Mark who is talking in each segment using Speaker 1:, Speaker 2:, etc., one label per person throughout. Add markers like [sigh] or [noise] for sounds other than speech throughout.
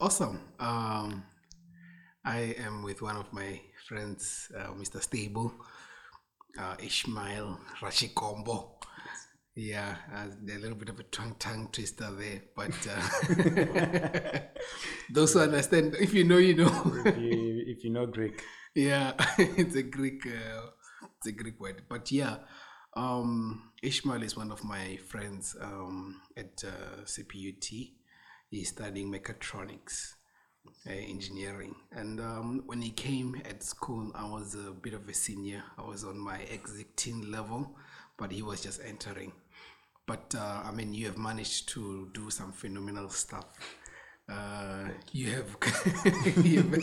Speaker 1: awesome. Um, I am with one of my friends, uh, Mr. Stable, uh, Ishmael Ratshikombo. Yeah, uh, a little bit of a tongue tongue twister there, but uh, [laughs] those who understand, if you know, you know.
Speaker 2: if, you, if you know Greek, [laughs]
Speaker 1: yeah, [laughs] it's a Greek, uh, it's a Greek word. But yeah, um, Ishmael is one of my friends um, at uh, CPUT. He's studying mechatronics uh, engineering. And um, when he came at school, I was a bit of a senior. I was on my exiting level, but he was just entering. But uh, I mean, you have managed to do some phenomenal stuff. Uh, you have [laughs] you have, a,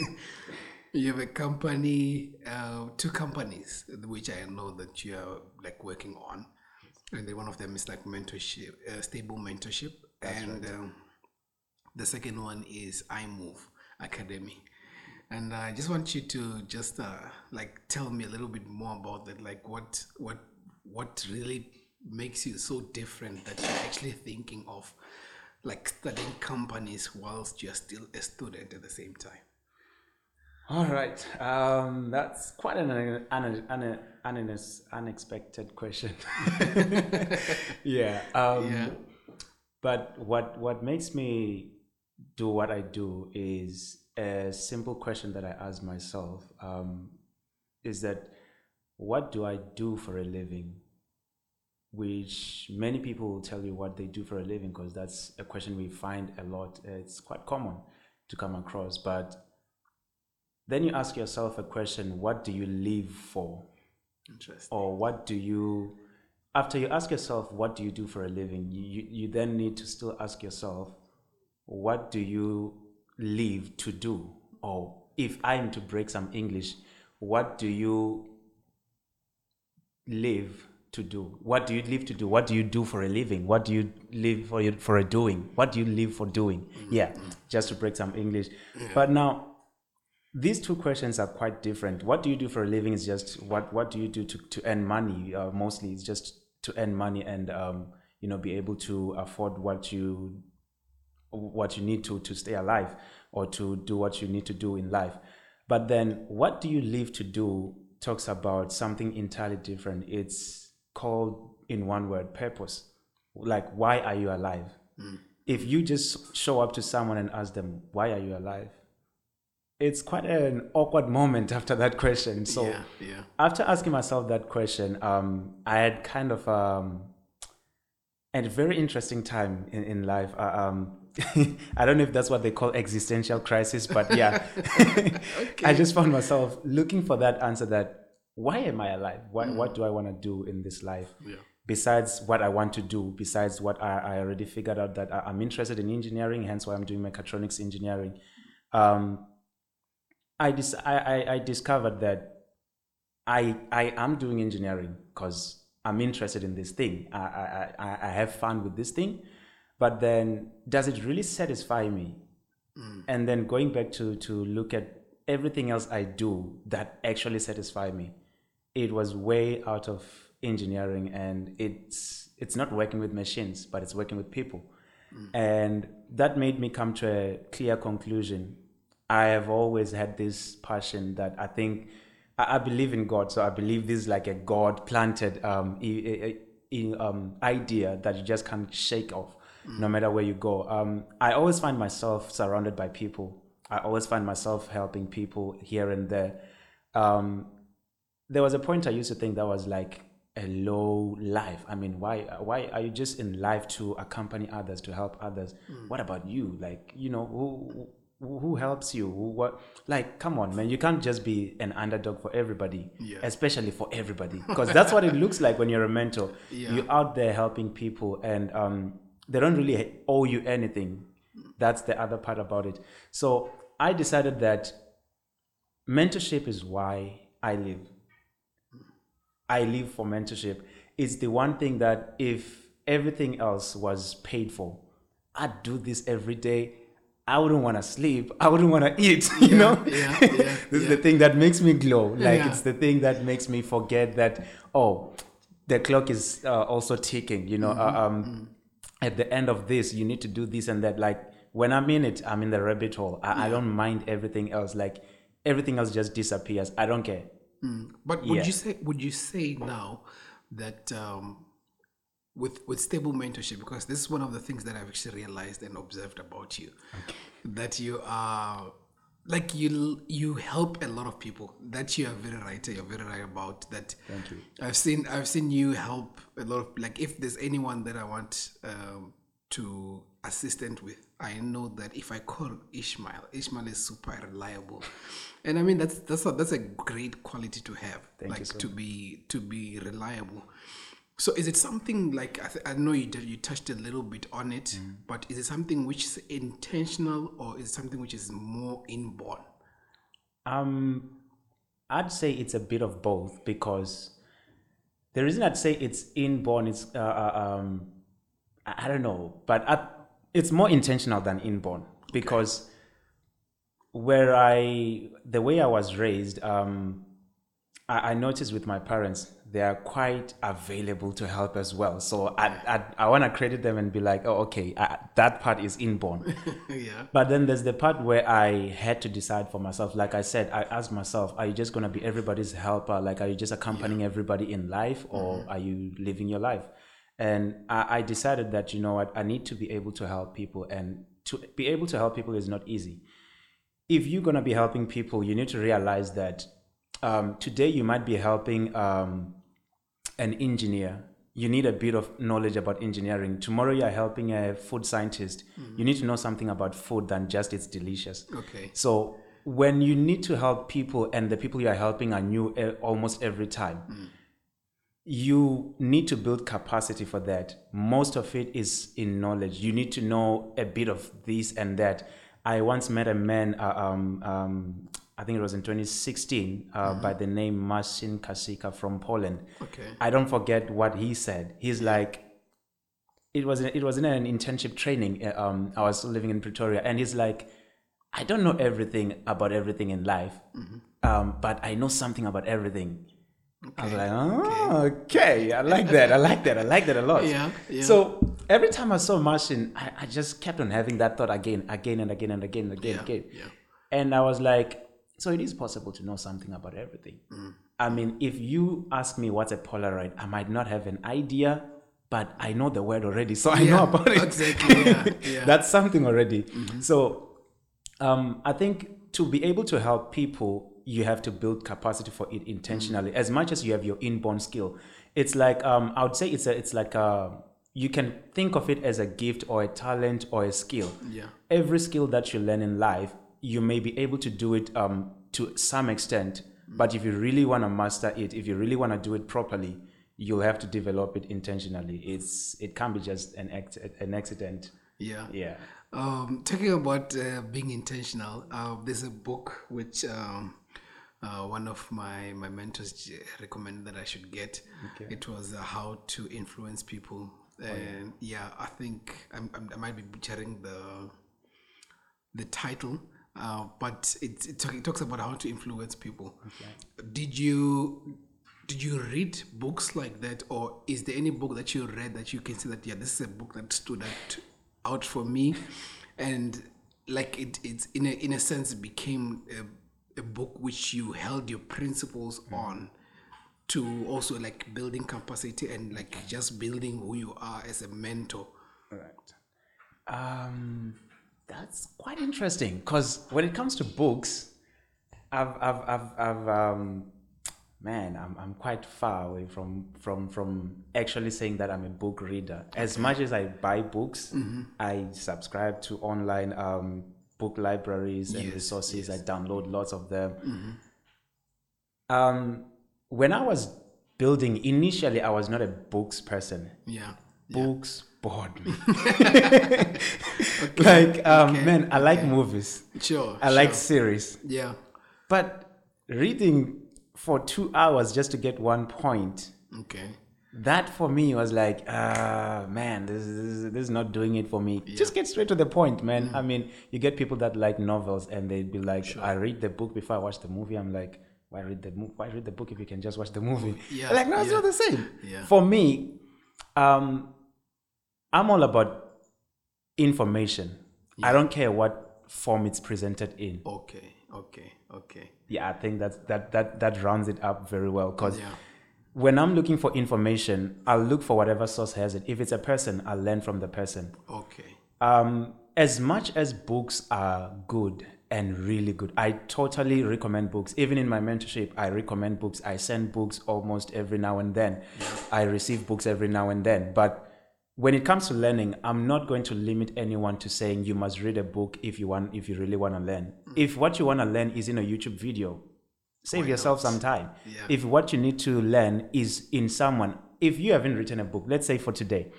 Speaker 1: you have a company, uh, two companies, which I know that you are like working on, and then one of them is like mentorship, uh, stable mentorship,
Speaker 2: That's
Speaker 1: and
Speaker 2: right.
Speaker 1: um, the second one is iMove Academy. And I just want you to just uh, like tell me a little bit more about that. Like what what what really makes you so different that you're actually thinking of like studying companies whilst you're still a student at the same time.
Speaker 2: All right, um, that's quite an, an, an, an, unexpected question. [laughs] [laughs] yeah, um,
Speaker 1: Yeah.
Speaker 2: But what what makes me do what I do is a simple question that I ask myself: um, is that what do I do for a living? Which many people will tell you what they do for a living because that's a question we find a lot. It's quite common to come across, but then you ask yourself a question what do you live for
Speaker 1: Interesting.
Speaker 2: or what do you after you ask yourself what do you do for a living you, you, you then need to still ask yourself what do you live to do? Or if i'm to break some english what do you live to do? What do you live to do? What do you do for a living? What do you live for for a doing? What do you live for doing? Yeah just to break some english. But now these two questions are quite different. What do you do for a living is just what what do you do to, to earn money? Uh, mostly, it's just to earn money and um, you know be able to afford what you what you need to to stay alive or to do what you need to do in life. But then, what do you live to do? Talks about something entirely different. It's called in one word purpose. Like, why are you alive? If you just show up to someone and ask them, "Why are you alive?" it's quite an awkward moment [laughs] after that question. So
Speaker 1: yeah, yeah.
Speaker 2: after asking myself that question, um, I had kind of um, a very interesting time in, in life. Uh, um, [laughs] I don't know if that's what they call existential crisis, but yeah, [laughs] [laughs] I just found myself looking for that answer that why am I alive? What, what do I want to do in this life?
Speaker 1: Yeah.
Speaker 2: Besides what I want to do, besides what I, I already figured out that I- I'm interested in engineering, hence why I'm doing mechatronics engineering. Um, I, dis- I, I, I discovered that I, I am doing engineering because I'm interested in this thing. I, I, I, I have fun with this thing. But then, does it really satisfy me? And then going back to, to look at everything else I do that actually satisfy me, it was way out of engineering and it's, it's not working with machines, but it's working with people. And that made me come to a clear conclusion. I have always had this passion that I think I, I believe in God, so I believe this is like a God planted um, i- i- i- um, idea that you just can't shake off, no matter where you go. Um, I always find myself surrounded by people. I always find myself helping people here and there. Um, there was a point I used to think that was like a low life. I mean, why why are you just in life to accompany others, to help others? What about you? Like, you know, who who who helps you? Who, what? Like, come on, man! You can't just be an underdog for everybody,
Speaker 1: Yeah.
Speaker 2: especially for everybody, [laughs] because that's what it looks like when you're a mentor.
Speaker 1: Yeah.
Speaker 2: You're out there helping people, and um, they don't really owe you anything. That's the other part about it. So I decided that mentorship is why I live. I live for mentorship. It's the one thing that if everything else was paid for, I'd do this every day. I wouldn't want to sleep. I wouldn't want to [laughs] eat. You know,
Speaker 1: yeah, yeah, [laughs]
Speaker 2: this is the thing that makes me glow. Like
Speaker 1: Yeah.
Speaker 2: it's the thing that makes me forget that oh, the clock is uh, also ticking. You know,
Speaker 1: Mm-hmm.
Speaker 2: uh, um, at the end of this, you need to do this and that. Like when I'm in it, I'm in the rabbit hole. I, I don't mind everything else. Like everything else just disappears. I don't care.
Speaker 1: But would
Speaker 2: Yeah.
Speaker 1: you say would you say now that um, with with stable mentorship, because this is one of the things that I've actually realized and observed about you, that you are like you you help a lot of people. That you are very right. You're very right about that.
Speaker 2: Thank you.
Speaker 1: I've seen I've seen you help a lot of like if there's anyone that I want um, to assistant with, I know that if I call Ishmael, Ishmael is super reliable, and I mean that's that's a, that's a great quality to have,
Speaker 2: Thank you
Speaker 1: like
Speaker 2: so
Speaker 1: to be to be reliable. So is it something like I, th- I know you did, you touched a little bit on it,
Speaker 2: Mm.
Speaker 1: but is it something which is intentional or is it something which is more inborn?
Speaker 2: Um, I'd say it's a bit of both because the reason I'd say it's inborn is uh, uh, um, I, don't know, but I, it's more intentional than inborn because where I the way I was raised, um, I, I noticed with my parents they are quite available to help as well. So I I, I want to credit them and be like, oh okay, uh, that part is inborn. [laughs]
Speaker 1: yeah.
Speaker 2: But then there's the part where I had to decide for myself. Like I said, I asked myself, are you just going to be everybody's helper? Like, are you just accompanying everybody in life or are you living your life? And I, I decided that, you know what, I need to be able to help people. And to be able to help people is not easy. If you're going to be helping people, you need to realize that um, today you might be helping um, an engineer. You need a bit of knowledge about engineering. Tomorrow you're helping a food scientist. You need to know something about food than just it's delicious.
Speaker 1: Okay.
Speaker 2: so when you need to help people and the people you are helping are new uh, almost every time you need to build capacity for that. Most of it is in knowledge. You need to know a bit of this and that. I once met a man uh, um, um, i think it was in 2016 uh, by the name marcin kasika from poland
Speaker 1: Okay.
Speaker 2: I don't forget what he said. He's like, it was it was in an internship training. uh, Um, I was living in Pretoria, and he's like, I don't know everything about everything in life, um, but I know something about everything. I was like, oh, okay. I like that. I like that. I like that a lot.
Speaker 1: Yeah, yeah.
Speaker 2: So every time I saw Marcin, I, I just kept on having that thought again, again and again and again and again,
Speaker 1: Yeah,
Speaker 2: again.
Speaker 1: yeah.
Speaker 2: And I was like, so it is possible to know something about everything.
Speaker 1: Mm.
Speaker 2: I mean, if you ask me what's a Polaroid, I might not have an idea, but I know the word already, so I know about it.
Speaker 1: exactly, yeah, [laughs] yeah.
Speaker 2: That's something already. So um, I think to be able to help people, you have to build capacity for it intentionally. As much as you have your inborn skill, it's like um, I would say it's a, it's like a, you can think of it as a gift or a talent or a skill.
Speaker 1: Yeah.
Speaker 2: Every skill that you learn in life, you may be able to do it um, to some extent, but if you really want to master it, if you really want to do it properly, you'll have to develop it intentionally. It's it can't be just an act, an accident.
Speaker 1: Yeah.
Speaker 2: Yeah.
Speaker 1: Um, talking about uh, being intentional, uh, there's a book which um, uh, one of my, my mentors recommended that I should get. It was uh, How to Influence People. And yeah. I think I'm, I'm, I might be butchering the the title, uh, but it, it, it talks about how to influence people. Did you did you read books like that, or is there any book that you read that you can say that yeah, this is a book that stood out out for me, and like it it's in a in a sense became a, a book which you held your principles on to also like building capacity and like just building who you are as a mentor.
Speaker 2: Right. Um, that's quite interesting because when it comes to books, I've, I've, I've, I've um, man, I'm, I'm quite far away from, from, from actually saying that I'm a book reader. As much as I buy books, I subscribe to online um, book libraries and
Speaker 1: Yes,
Speaker 2: resources. I download lots of them. Um, when I was building, initially, I was not a books person
Speaker 1: Yeah.
Speaker 2: books bored me. like, um, man, I like movies.
Speaker 1: Sure.
Speaker 2: I like series.
Speaker 1: Yeah.
Speaker 2: But reading for two hours just to get one point,
Speaker 1: Okay.
Speaker 2: that for me was like, ah, man, this is, this is not doing it for me. Just get straight to the point, man.
Speaker 1: Mm.
Speaker 2: I mean, you get people that like novels and they'd be like, I read the book before I watch the movie. I'm like, why read the mo- why read the book if you can just watch the movie?
Speaker 1: Yeah, [laughs]
Speaker 2: like, no, it's
Speaker 1: yeah.
Speaker 2: not the same.
Speaker 1: Yeah.
Speaker 2: For me, um, I'm all about information. I don't care what form it's presented in.
Speaker 1: Okay, okay, okay.
Speaker 2: Yeah, I think that's, that that that rounds it up very well. Because
Speaker 1: Yeah.
Speaker 2: when I'm looking for information, I'll look for whatever source has it. If it's a person, I'll learn from the person.
Speaker 1: Okay.
Speaker 2: Um, as much as books are good and really good, I totally recommend books. Even in my mentorship, I recommend books. I send books almost every now and then. I receive books every now and then. But when it comes to learning, I'm not going to limit anyone to saying you must read a book if you want, if you really want to learn. If what you want to learn is in a YouTube video, save
Speaker 1: Why
Speaker 2: yourself
Speaker 1: not?
Speaker 2: some time.
Speaker 1: Yeah.
Speaker 2: If what you need to learn is in someone, if you haven't written a book, let's say for today,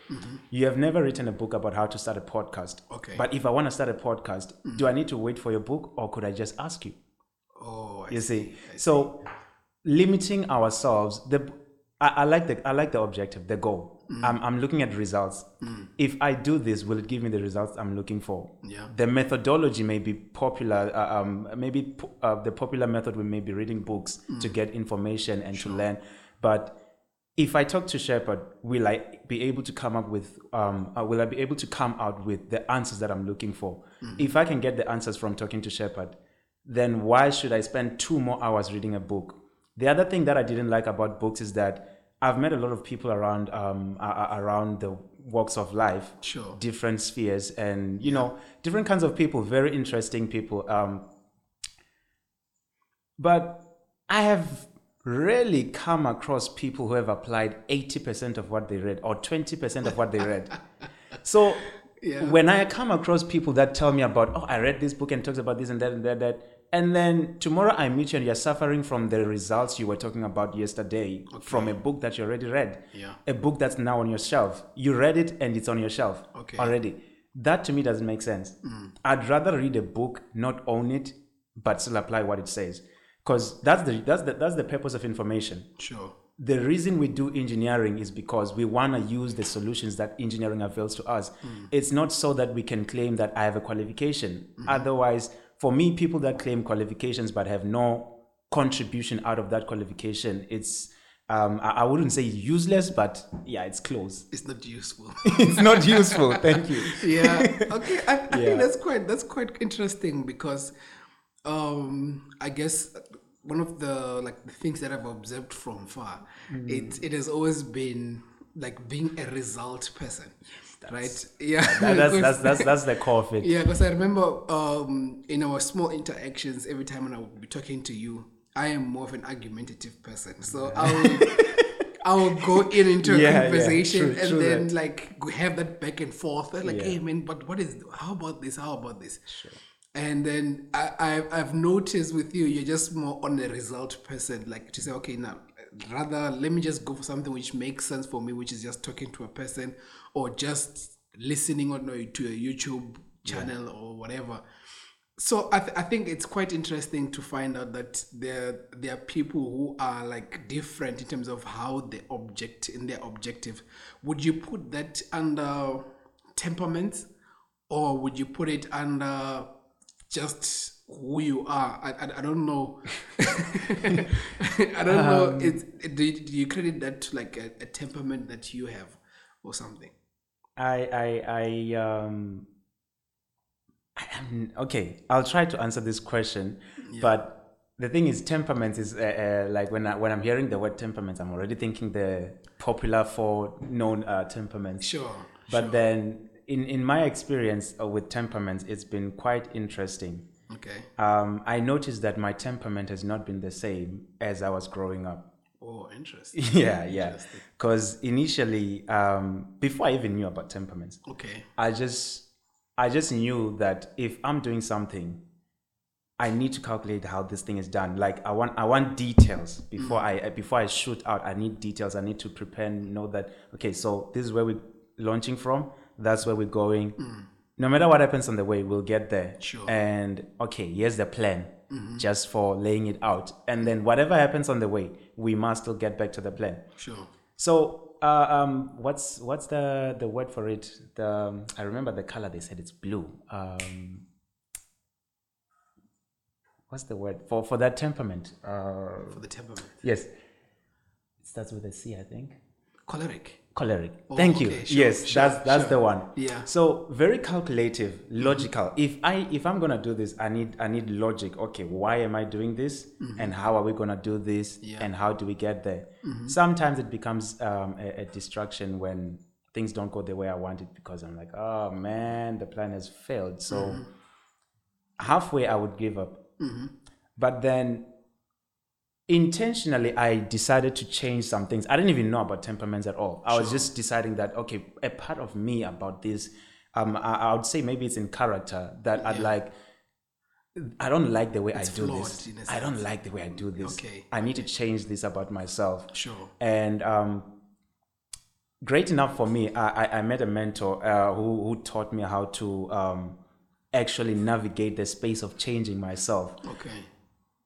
Speaker 2: you have never written a book about how to start a podcast.
Speaker 1: Mm-hmm. Okay.
Speaker 2: But if I want to start a podcast, do I need to wait for your book or could I just ask you?
Speaker 1: Oh, I
Speaker 2: You
Speaker 1: see.
Speaker 2: see, so limiting ourselves. The I, I like the I like the objective, the goal.
Speaker 1: Mm.
Speaker 2: I'm I'm looking at results. If I do this, will it give me the results I'm looking for?
Speaker 1: Yeah.
Speaker 2: The methodology may be popular. Uh, um, maybe po- uh, the popular method we may be reading books
Speaker 1: Mm.
Speaker 2: to get information and to learn. But if I talk to Shepard, will I be able to come up with? Um, uh, will I be able to come out with the answers that I'm looking for? If I can get the answers from talking to Shepard, then why should I spend two more hours reading a book? The other thing that I didn't like about books is that I've met a lot of people around um, around the walks of life,
Speaker 1: Sure.
Speaker 2: different spheres, and you know, different kinds of people, very interesting people. Um, but I have rarely come across people who have applied 80% of what they read or 20% of what they read. [laughs] So
Speaker 1: Yeah.
Speaker 2: when I come across people that tell me about, oh, I read this book and talks about this and that and that, that and then tomorrow I meet you and you're suffering from the results you were talking about yesterday from a book that you already read.
Speaker 1: Yeah.
Speaker 2: A book that's now on your shelf. You read it and it's on your shelf
Speaker 1: Okay.
Speaker 2: already. That to me doesn't make sense. Hmm. I'd rather read a book, not own it, but still apply what it says. Because that's the that's the that's the purpose of information
Speaker 1: Sure.
Speaker 2: the reason we do engineering is because we want to use the solutions that engineering avails to us. Hmm. It's not so that we can claim that I have a qualification. Hmm. Otherwise, for me, people that claim qualifications but have no contribution out of that qualification, it's um, I, I wouldn't say useless, but yeah, it's close.
Speaker 1: It's not useful. [laughs]
Speaker 2: it's not useful. Thank you.
Speaker 1: yeah. Okay. I, I
Speaker 2: Yeah.
Speaker 1: think that's quite that's quite interesting because um I guess one of the like the things that I've observed from far,
Speaker 2: Mm.
Speaker 1: it it has always been like being a result person. Right? Yeah.
Speaker 2: That- that's, [laughs] that's, that's, that's the core of it.
Speaker 1: yeah, because I remember um, in our small interactions, every time when I would be talking to you, I am more of an argumentative person. So I'll [laughs] I'll go in into a
Speaker 2: Yeah, yeah,
Speaker 1: conversation
Speaker 2: true,
Speaker 1: and
Speaker 2: true
Speaker 1: then
Speaker 2: that.
Speaker 1: like we have that back and forth. Like,
Speaker 2: Yeah.
Speaker 1: hey man, but what is how about this? How about this? Sure. And then I, I I've noticed with you, you're just more on the result person, like to say, okay, now rather let me just go for something which makes sense for me, which is just talking to a person or just listening on to a YouTube channel or whatever. So I, th- I think it's quite interesting to find out that there there are people who are like different in terms of how they object in their objective. Would you put that under temperament, or would you put it under just who you are? I, I, I don't know. [laughs] I don't know. Um, it's, do, you, do you credit that to like a, a temperament that you have, or something?
Speaker 2: I I I um I am okay. I'll try to answer this question, but the thing is, temperament is uh, uh, like when I when I'm hearing the word temperament, I'm already thinking the popular four known uh, temperaments.
Speaker 1: Sure.
Speaker 2: But
Speaker 1: sure.
Speaker 2: then, in in my experience uh, with temperaments, it's been quite interesting.
Speaker 1: okay.
Speaker 2: Um, I noticed that my temperament has not been the same as I was growing up.
Speaker 1: Oh, interesting. [laughs]
Speaker 2: yeah, yeah. Because initially, um, before I even knew about temperaments,
Speaker 1: Okay.
Speaker 2: I just I just knew that if I'm doing something, I need to calculate how this thing is done. Like I want I want details before I before I shoot out. I need details. I need to prepare and know that okay, so this is where we're launching from. That's where we're going. No matter what happens on the way, we'll get there.
Speaker 1: Sure.
Speaker 2: And okay, here's the plan. Just for laying it out. And then whatever happens on the way, we must still get back to the plan.
Speaker 1: Sure.
Speaker 2: So, uh, um, what's what's the the word for it? The um, I remember the color. They said it's blue. Um, what's the word for for that temperament? Uh,
Speaker 1: For the temperament.
Speaker 2: yes, it starts with a C, I think.
Speaker 1: Choleric.
Speaker 2: Choleric.
Speaker 1: Oh,
Speaker 2: Thank you.
Speaker 1: sure,
Speaker 2: yes,
Speaker 1: sure,
Speaker 2: that's that's
Speaker 1: sure.
Speaker 2: the one.
Speaker 1: Yeah.
Speaker 2: So very calculative, logical. If I if I'm gonna do this, I need I need logic. Okay, why am I doing this, and how are we gonna do this,
Speaker 1: Mm-hmm. Yeah. Mm-hmm.
Speaker 2: and how do we get there? Sometimes it becomes um, a, a distraction when things don't go the way I want it because I'm like, oh man, the plan has failed. So
Speaker 1: Mm-hmm.
Speaker 2: halfway I would give up. But then intentionally I decided to change some things. I didn't even know about temperaments at all. I was just deciding that okay, a part of me about this, um, I, I would say maybe it's in character that I'd like. I don't like the way I do this. i don't like the way I do this.
Speaker 1: Okay,
Speaker 2: I need to change this about myself.
Speaker 1: Sure.
Speaker 2: And um, great enough for me, I, I, I met a mentor uh, who, who taught me how to um, actually navigate the space of changing myself.
Speaker 1: Okay.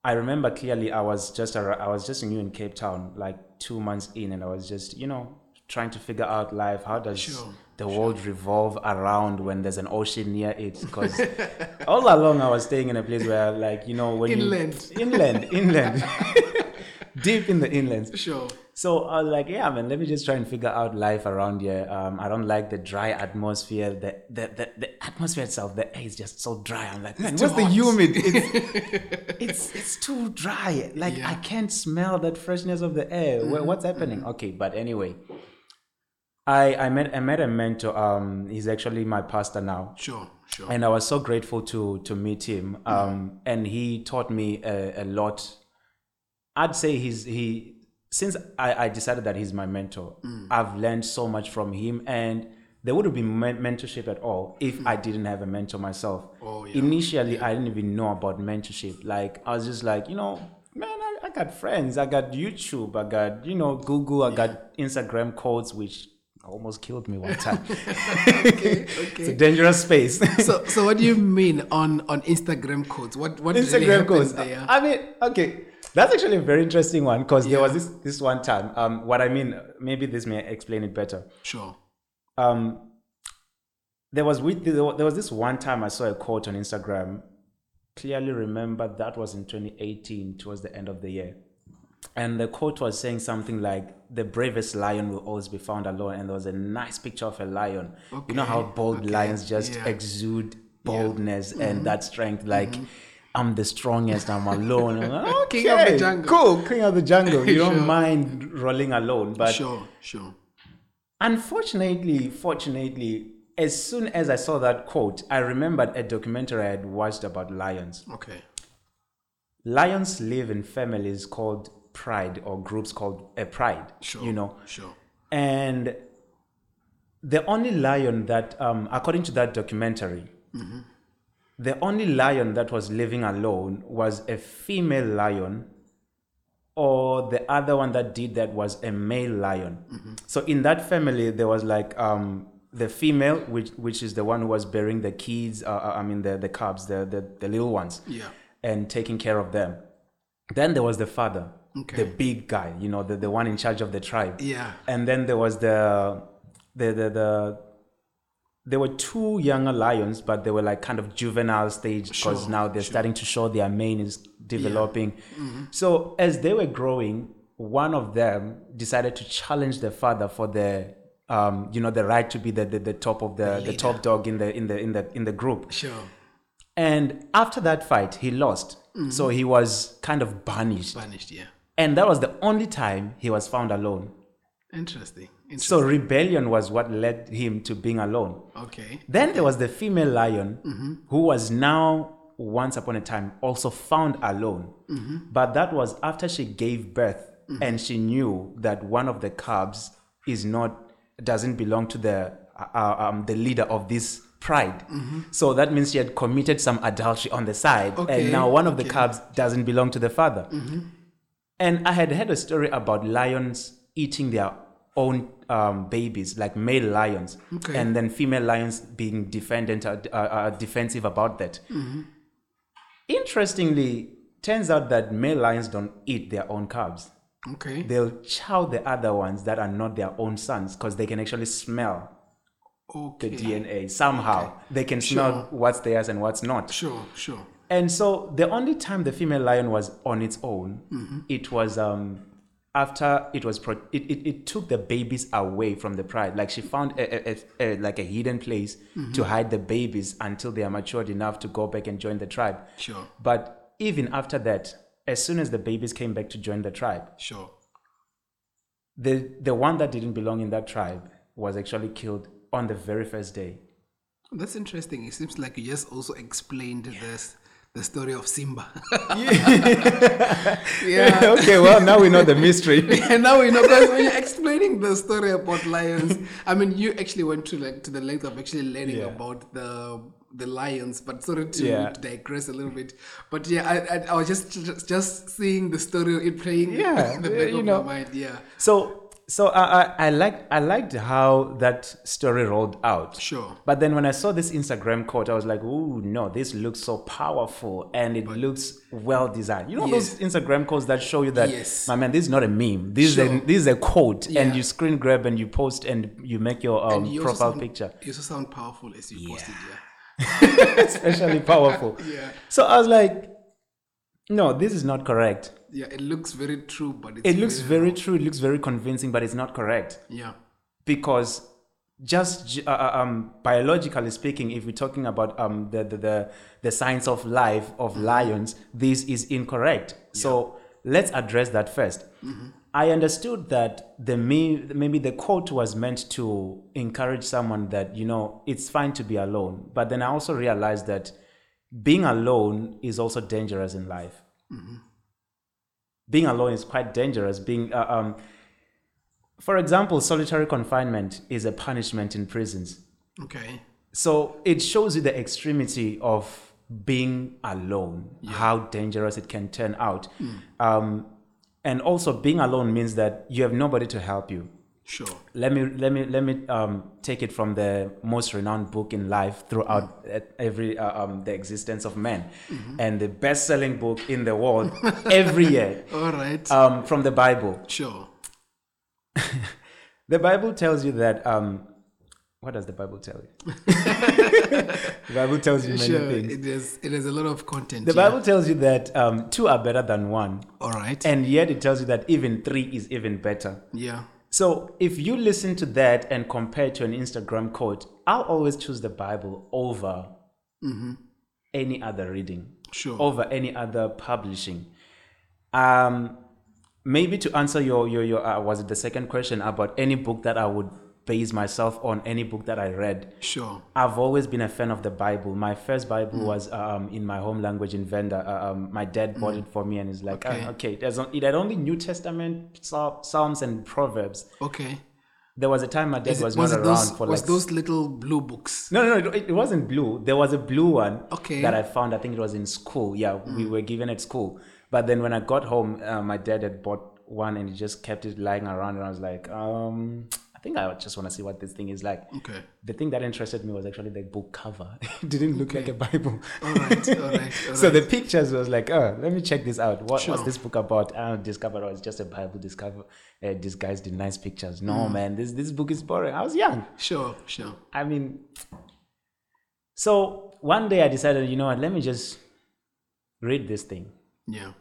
Speaker 2: I remember clearly I was just I was just new in Cape Town, like two months in, and I was just you know trying to figure out life. How does
Speaker 1: Sure,
Speaker 2: the world revolve around when there's an ocean near it? Because [laughs] all along I was staying in a place where like you know when
Speaker 1: Inland. [laughs]
Speaker 2: you inland inland [laughs] deep in the inlands.
Speaker 1: Sure.
Speaker 2: So I was like, yeah, man, let me just try and figure out life around here. Um, I don't like the dry atmosphere. The, the, the, the atmosphere itself, the air is just so dry. I'm like, man, what's the humid? [laughs] It's, it's, it's too dry. Like,
Speaker 1: Yeah.
Speaker 2: I can't smell that freshness of the air. Wha- What's happening? Okay, but anyway, I, I, met, I met a mentor. Um, he's actually my pastor now
Speaker 1: Sure. Sure.
Speaker 2: and I was so grateful to to meet him. Um, and he taught me a, a lot. I'd say he's he since I, I decided that he's my mentor. Mm. I've learned so much from him, and there wouldn't be men- mentorship at all if mm. I didn't have a mentor myself.
Speaker 1: Oh, yeah.
Speaker 2: Initially, I didn't even know about mentorship. Like I was just like, you know, man, I, I got friends. I got YouTube. I got you know Google. I got Instagram codes, which almost killed me one time. [laughs]
Speaker 1: okay. Okay. [laughs]
Speaker 2: It's a dangerous space. [laughs]
Speaker 1: So, so what do you mean on on Instagram codes? What what really
Speaker 2: Instagram
Speaker 1: happens
Speaker 2: codes.
Speaker 1: there?
Speaker 2: I mean, okay, that's actually a very interesting one because there was this this one time. Um, what I mean, maybe this may explain it better.
Speaker 1: Sure.
Speaker 2: Um, there was with there was this one time I saw a quote on Instagram. Clearly remember that was in 2018 towards the end of the year. And the quote was saying something like, "The bravest lion will always be found alone." And there was a nice picture of a lion. You know how bold
Speaker 1: okay,
Speaker 2: lions just
Speaker 1: yeah. Mm-hmm.
Speaker 2: exude boldness and that strength. Like, I'm the strongest. I'm alone. Like, okay, [laughs]
Speaker 1: King of the jungle.
Speaker 2: Cool, king of the jungle. You [laughs] don't mind rolling alone, but
Speaker 1: Sure. Sure.
Speaker 2: Unfortunately, fortunately, as soon as I saw that quote, I remembered a documentary I had watched about lions.
Speaker 1: Okay.
Speaker 2: Lions live in families called pride or groups called a pride,
Speaker 1: Sure.
Speaker 2: you know.
Speaker 1: Sure.
Speaker 2: And the only lion that, um, according to that documentary, the only lion that was living alone was a female lion, or the other one that did that was a male lion. So in that family, there was like um, the female, which which is the one who was bearing the kids. Uh, uh, I mean the the cubs, the, the the little ones,
Speaker 1: Yeah.
Speaker 2: and taking care of them. Then there was the father,
Speaker 1: Okay.
Speaker 2: the big guy, you know, the, the one in charge of the tribe
Speaker 1: Yeah.
Speaker 2: and then there was the the the, the there were two younger lions but they were like kind of juvenile stage because
Speaker 1: Sure,
Speaker 2: now they're starting to show their mane is developing
Speaker 1: Mm-hmm.
Speaker 2: so as they were growing one of them decided to challenge their father for the um, you know the right to be the, the, the top of the, the,
Speaker 1: leader.
Speaker 2: top dog in the in the in the in the group
Speaker 1: Sure.
Speaker 2: and after that fight he lost
Speaker 1: Mm-hmm.
Speaker 2: so he was kind of banished
Speaker 1: Banished, Yeah.
Speaker 2: and that was the only time he was found alone
Speaker 1: Interesting.
Speaker 2: So rebellion was what led him to being alone.
Speaker 1: okay.
Speaker 2: Then there was the female lion mm-hmm. who was now once upon a time also found alone. Mm-hmm. But that was after she gave birth mm-hmm. and she knew that one of the cubs is not doesn't belong to the uh, uh um, the leader of this pride. So that means she had committed some adultery on the side
Speaker 1: Okay,
Speaker 2: and now one of the
Speaker 1: okay.
Speaker 2: cubs doesn't belong to the father. And I had heard a story about lions eating their own um, babies, like male lions,
Speaker 1: Okay.
Speaker 2: and then female lions being defendant, uh, uh, uh, defensive about that.
Speaker 1: Mm-hmm.
Speaker 2: Interestingly, turns out that male lions don't eat their own cubs.
Speaker 1: Okay.
Speaker 2: They'll chow the other ones that are not their own sons because they can actually smell the DNA somehow. They can smell
Speaker 1: Sure.
Speaker 2: what's theirs and what's not.
Speaker 1: Sure. Sure.
Speaker 2: And so the only time the female lion was on its own,
Speaker 1: Mm-hmm.
Speaker 2: it was um, after it was pro- it, it, it took the babies away from the pride like she found a, a, a, a like a hidden place to mm-hmm. hide the babies until they are matured enough to go back and join the tribe
Speaker 1: Sure.
Speaker 2: but even after that as soon as the babies came back to join the tribe
Speaker 1: Sure.
Speaker 2: the the one that didn't belong in that tribe was actually killed on the very first day
Speaker 1: That's interesting. It seems like you just also explained this the story of Simba. [laughs] yeah. [laughs]
Speaker 2: okay well now we know the mystery [laughs]
Speaker 1: and now we know because when you're explaining the story about lions, I mean, you actually went to like to the length of actually learning
Speaker 2: Yeah.
Speaker 1: about the the lions. But sorry to,
Speaker 2: Yeah.
Speaker 1: digress a little bit. But yeah, I, I, I was just just, just seeing the story it playing
Speaker 2: Yeah,
Speaker 1: in the back
Speaker 2: you
Speaker 1: of
Speaker 2: know.
Speaker 1: my mind. Yeah,
Speaker 2: So so I, I, I liked I liked how that story rolled out.
Speaker 1: sure.
Speaker 2: But then when I saw this Instagram quote, I was like, "Ooh, no! This looks so powerful and it looks well designed." You know
Speaker 1: Yes.
Speaker 2: those Instagram quotes that show you that,
Speaker 1: Yes.
Speaker 2: my man, this is not a meme. This is a this is a quote, and you screen grab and you post and you make your um,
Speaker 1: you
Speaker 2: profile
Speaker 1: sound-
Speaker 2: picture,
Speaker 1: You also sound powerful as you posted. Yeah. [laughs]
Speaker 2: especially powerful. [laughs]
Speaker 1: Yeah.
Speaker 2: So I was like, "No, this is not correct."
Speaker 1: Yeah, it looks very true, but it's
Speaker 2: It looks very true. It looks very convincing, but it's not correct.
Speaker 1: yeah,
Speaker 2: because just uh, uh, um, biologically speaking, if we're talking about um, the, the, the, the science of life of lions, this is incorrect. So let's address that 1st I understood that the me, maybe the quote was meant to encourage someone that, you know, it's fine to be alone. But then I also realized that being alone is also dangerous in life. Being alone is quite dangerous. Being, uh, um, for example, solitary confinement is a punishment in prisons.
Speaker 1: okay,
Speaker 2: So it shows you the extremity of being alone, how dangerous it can turn out. Um, and also, being alone means that you have nobody to help you.
Speaker 1: Sure.
Speaker 2: Let me let me let me um, take it from the most renowned book in life throughout every uh, um, the existence of man, and the best-selling book in the world every year [laughs]
Speaker 1: All right,
Speaker 2: um, from the Bible.
Speaker 1: sure. [laughs]
Speaker 2: The Bible tells you that. Um, what does the Bible tell you? [laughs] the Bible tells you many
Speaker 1: Sure,
Speaker 2: things.
Speaker 1: it is. It is a lot of content.
Speaker 2: The
Speaker 1: yeah.
Speaker 2: Bible tells you that um, two are better than one,
Speaker 1: All right.
Speaker 2: and yet it tells you that even three is even better.
Speaker 1: yeah.
Speaker 2: So if you listen to that and compare to an Instagram quote, I'll always choose the Bible over any other reading,
Speaker 1: Sure.
Speaker 2: over any other publishing. Um, maybe to answer your your your uh, was it the second question about any book that I would base myself on, any book that I read.
Speaker 1: Sure.
Speaker 2: I've always been a fan of the Bible. My first Bible was um, in my home language in Venda. Uh, um, my dad bought it for me, and he's like,
Speaker 1: Okay.
Speaker 2: "Ah, okay, there's on, it had only New Testament, Psalms, and Proverbs.
Speaker 1: Okay.
Speaker 2: There was a time my dad
Speaker 1: it-
Speaker 2: was,
Speaker 1: was
Speaker 2: not around
Speaker 1: those,
Speaker 2: for
Speaker 1: was
Speaker 2: like.
Speaker 1: those little blue books?
Speaker 2: no, no, no, it, it wasn't blue. There was a blue one
Speaker 1: Okay.
Speaker 2: that I found. I think it was in school. Yeah, we were given at school. But then when I got home, uh, my dad had bought one, and he just kept it lying around, and I was like, um, think I just want to see what this thing is like.
Speaker 1: Okay.
Speaker 2: The thing that interested me was actually the book cover. [laughs] it didn't look like a Bible.
Speaker 1: All right. All right. All [laughs]
Speaker 2: so
Speaker 1: right.
Speaker 2: the pictures was like, oh, let me check this out. What,
Speaker 1: Sure.
Speaker 2: What's this book about? I discovered oh, it's just a Bible discover uh, disguised in nice pictures. No,
Speaker 1: Mm.
Speaker 2: man, this this book is boring. I was young.
Speaker 1: Sure. Sure.
Speaker 2: I mean, so one day I decided, you know what? Let me just read this thing.
Speaker 1: Yeah.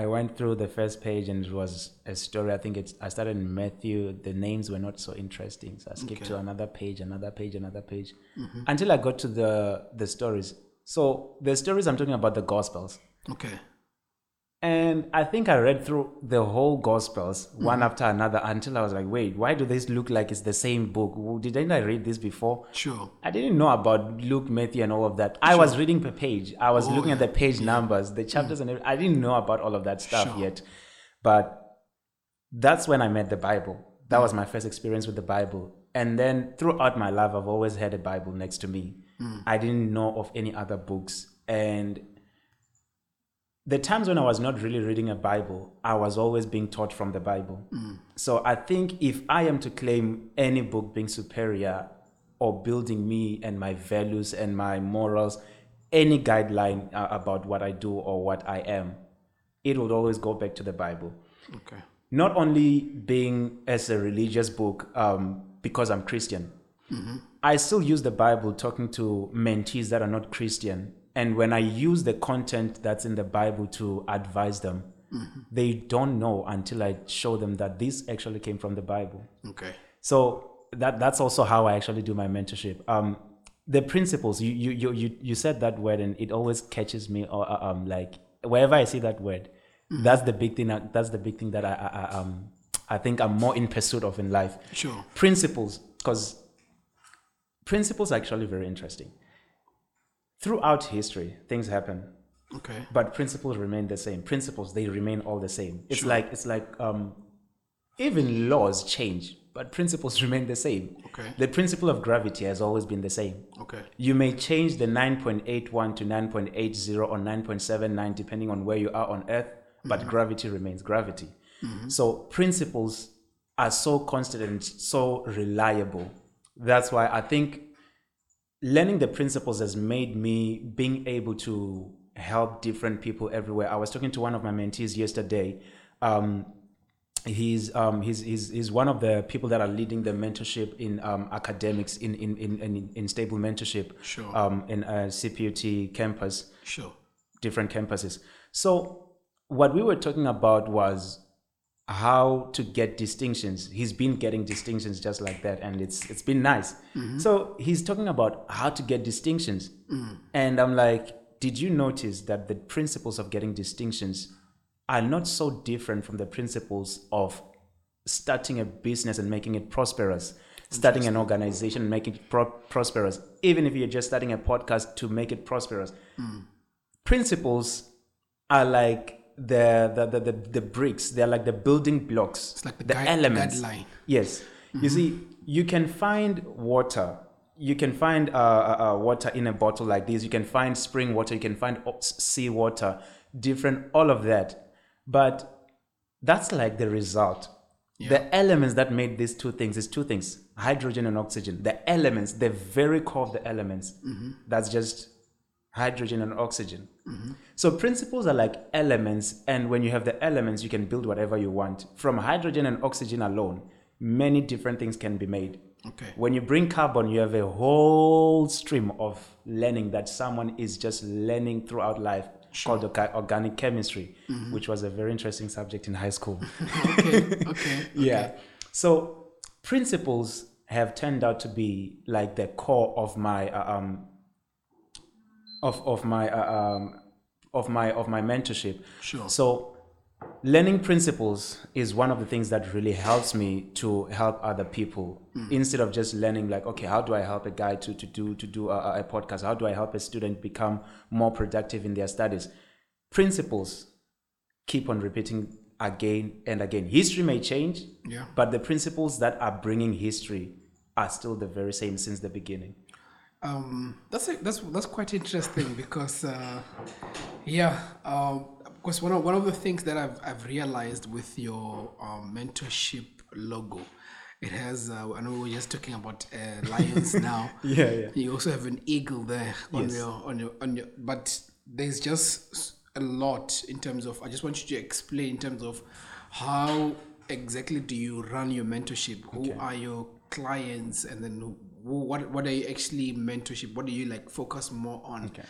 Speaker 2: I went through the first page and it was a story. I think it's I started in Matthew. The names were not so interesting, so I skipped
Speaker 1: Okay.
Speaker 2: to another page, another page, another page, mm-hmm. until I got to the the stories. So the stories I'm talking about the Gospels,
Speaker 1: Okay.
Speaker 2: And I think I read through the whole Gospels mm. one after another until I was like, wait, why do these look like it's the same book? Didn't I read this before?
Speaker 1: Sure.
Speaker 2: I didn't know about Luke, Matthew, and all of that. I was reading per page. I was
Speaker 1: Oh,
Speaker 2: looking at the page numbers, the mm. chapters, and everything. I didn't know about all of that stuff
Speaker 1: Sure.
Speaker 2: yet. But that's when I met the Bible. That was mm. my first experience with the Bible. And then throughout my life, I've always had a Bible next to me. I didn't know of any other books. And the times when I was not really reading a Bible, I was always being taught from the Bible. So I think if I am to claim any book being superior or building me and my values and my morals, any guideline uh, about what I do or what I am, it would always go back to the Bible.
Speaker 1: Okay.
Speaker 2: Not only being as a religious book um, because I'm Christian, I still use the Bible talking to mentees that are not Christian. And when I use the content that's in the Bible to advise them, they don't know until I show them that this actually came from the Bible.
Speaker 1: Okay.
Speaker 2: So that that's also how I actually do my mentorship. Um, the principles you you you you, said that word and it always catches me or uh, um like wherever I see that word, that's the big thing. that- That's the big thing that I, I, I um I think I'm more in pursuit of in life.
Speaker 1: Sure.
Speaker 2: Principles, because principles are actually very interesting. Throughout history, things happen.
Speaker 1: Okay.
Speaker 2: but principles remain the same. Principles they remain all the same. It's
Speaker 1: Sure.
Speaker 2: like it's like um even laws change but principles [laughs] remain the same.
Speaker 1: Okay.
Speaker 2: the principle of gravity has always been the same.
Speaker 1: Okay.
Speaker 2: you may change the 9.81 to 9.80 or 9.79 depending on where you are on earth but gravity remains gravity. So principles are so constant and so reliable. That's why i think learning the principles has made me being able to help different people everywhere. I was talking to one of my mentees yesterday. Um, he's, um, he's, he's, he's one of the people that are leading the mentorship in um, academics in, in, in, in, in stable mentorship
Speaker 1: Sure.
Speaker 2: um, in a CPUT campus
Speaker 1: Sure.
Speaker 2: different campuses. So what we were talking about was how to get distinctions. He's been getting distinctions just like that, and it's it's been nice. Mm-hmm. So he's talking about how to get distinctions, mm. and I'm like, did you notice that the principles of getting distinctions are not so different from the principles of starting a business and making it prosperous? Starting an organization and making it pro- prosperous, even if you're just starting a podcast to make it prosperous. Mm. Principles are like the the, the, the, the bricks they're like the building blocks.
Speaker 1: It's like the,
Speaker 2: the
Speaker 1: guide,
Speaker 2: elements.
Speaker 1: guideline.
Speaker 2: yes. You see you can find water. You can find uh, uh, uh, water in a bottle like this. You can find spring water. You can find sea water. Different all of that. But that's like the result. The elements that made these two things is two things. Hydrogen and oxygen. The elements the very core of the elements. That's just hydrogen and oxygen so principles are like elements and when you have the elements you can build whatever you want from hydrogen and oxygen alone many different things can be made
Speaker 1: Okay.
Speaker 2: when you bring carbon you have a whole stream of learning that someone is just learning throughout life called organic chemistry which was a very interesting subject in high school [laughs]
Speaker 1: Okay. Okay. [laughs]
Speaker 2: yeah. So principles have turned out to be like the core of my uh, um of of my uh, um of my of my mentorship.
Speaker 1: Sure.
Speaker 2: So learning principles is one of the things that really helps me to help other people instead of just learning like okay how do i help a guy to, to do to do a, a podcast how do i help a student become more productive in their studies principles keep on repeating again and again history may change
Speaker 1: Yeah.
Speaker 2: but the principles that are bringing history are still the very same since the beginning
Speaker 1: Um, that's a, that's that's quite interesting because uh, yeah, um, because one of one of the things that I've I've realized with your um, mentorship logo, it has. Uh, I know we we're just talking about uh, lions [laughs] now.
Speaker 2: Yeah, yeah.
Speaker 1: You also have an eagle there on
Speaker 2: Yes.
Speaker 1: your on your on your. But there's just a lot in terms of. I just want you to explain in terms of how exactly do you run your mentorship? Who are your clients, and then who, what what are you actually mentorship? What do you like focus more on?
Speaker 2: Okay.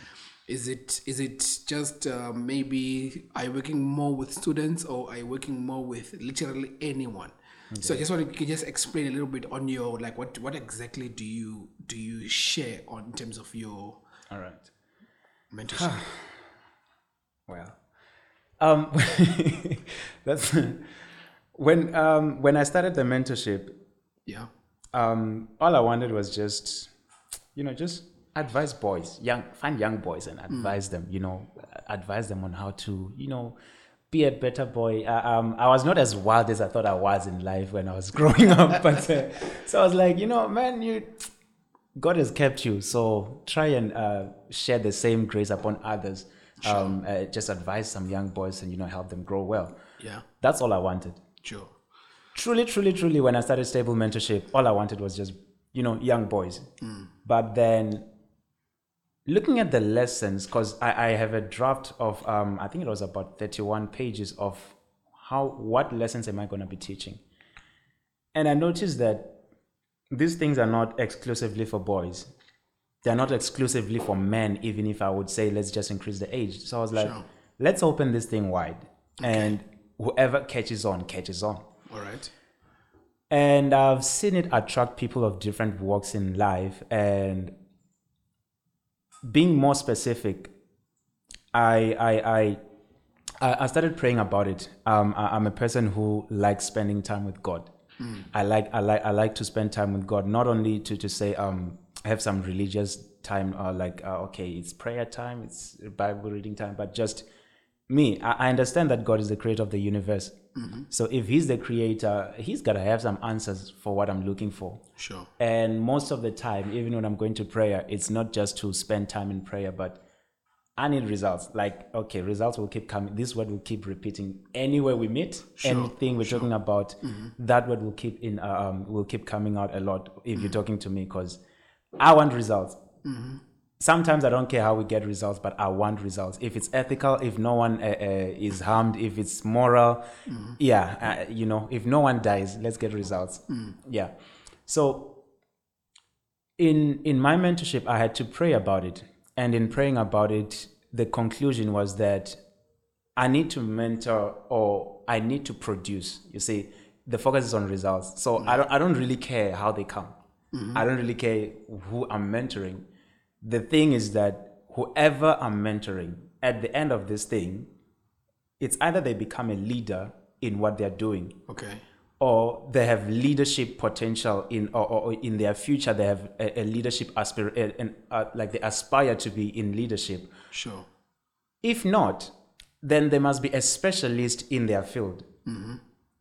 Speaker 1: Is it is it just uh, maybe are you working more with students or are you working more with literally anyone? So I just want to just explain a little bit on your like what what exactly do you do you share on in terms of your
Speaker 2: all right
Speaker 1: mentorship? [sighs]
Speaker 2: Well, um, [laughs] that's [laughs] when um, when I started the mentorship.
Speaker 1: yeah.
Speaker 2: Um, all I wanted was just, you know, just advise boys, young, find young boys and advise them. You know, advise them on how to, you know, be a better boy. Uh, um, I was not as wild as I thought I was in life when I was [laughs] growing up, but uh, so I was like, you know, man, you God has kept you, so try and uh, share the same grace upon others. Um, uh, just advise some young boys and you know help them grow well.
Speaker 1: Yeah.
Speaker 2: That's all I wanted.
Speaker 1: Sure.
Speaker 2: Truly, truly, truly. When I started stable mentorship, all I wanted was just you know young boys. But then looking at the lessons, because I, I have a draft of um, I think it was about thirty-one pages of how what lessons am I going to be teaching, and I noticed that these things are not exclusively for boys. They're not exclusively for men, even if I would say let's just increase the age. So I was like,
Speaker 1: Sure.
Speaker 2: let's open this thing wide. and whoever catches on catches on.
Speaker 1: All right.
Speaker 2: And I've seen it attract people of different walks in life. And being more specific, I I I I started praying about it. Um, I, I'm a person who likes spending time with God. I like I like I like to spend time with God, not only to to say um have some religious time or like uh, okay it's prayer time, it's Bible reading time, but just me. I, I understand that God is the creator of the universe. So if He's the creator, He's gotta have some answers for what I'm looking for.
Speaker 1: Sure.
Speaker 2: And most of the time, even when I'm going to prayer, it's not just to spend time in prayer, but I need results. Like, okay, results will keep coming. This word will keep repeating anywhere we meet.
Speaker 1: Sure,
Speaker 2: anything we're talking about, that word will keep in. uh, Um, will keep coming out a lot if you're talking to me, because I want results. Sometimes I don't care how we get results, but I want results. If it's ethical, if no one uh, uh, is harmed, if it's moral, yeah, uh, you know, if no one dies, let's get results. Yeah. So in in my mentorship i had to pray about it. And in praying about it the conclusion was that i need to mentor or i need to produce. You see the focus is on results. So i don't i don't really care how they come. I don't really care who i'm mentoring the thing is that whoever i'm mentoring at the end of this thing it's either they become a leader in what they're doing
Speaker 1: Okay.
Speaker 2: or they have leadership potential in or, or or in their future they have a, a leadership aspir and uh, like they aspire to be in leadership
Speaker 1: Sure.
Speaker 2: if not then they must be a specialist in their field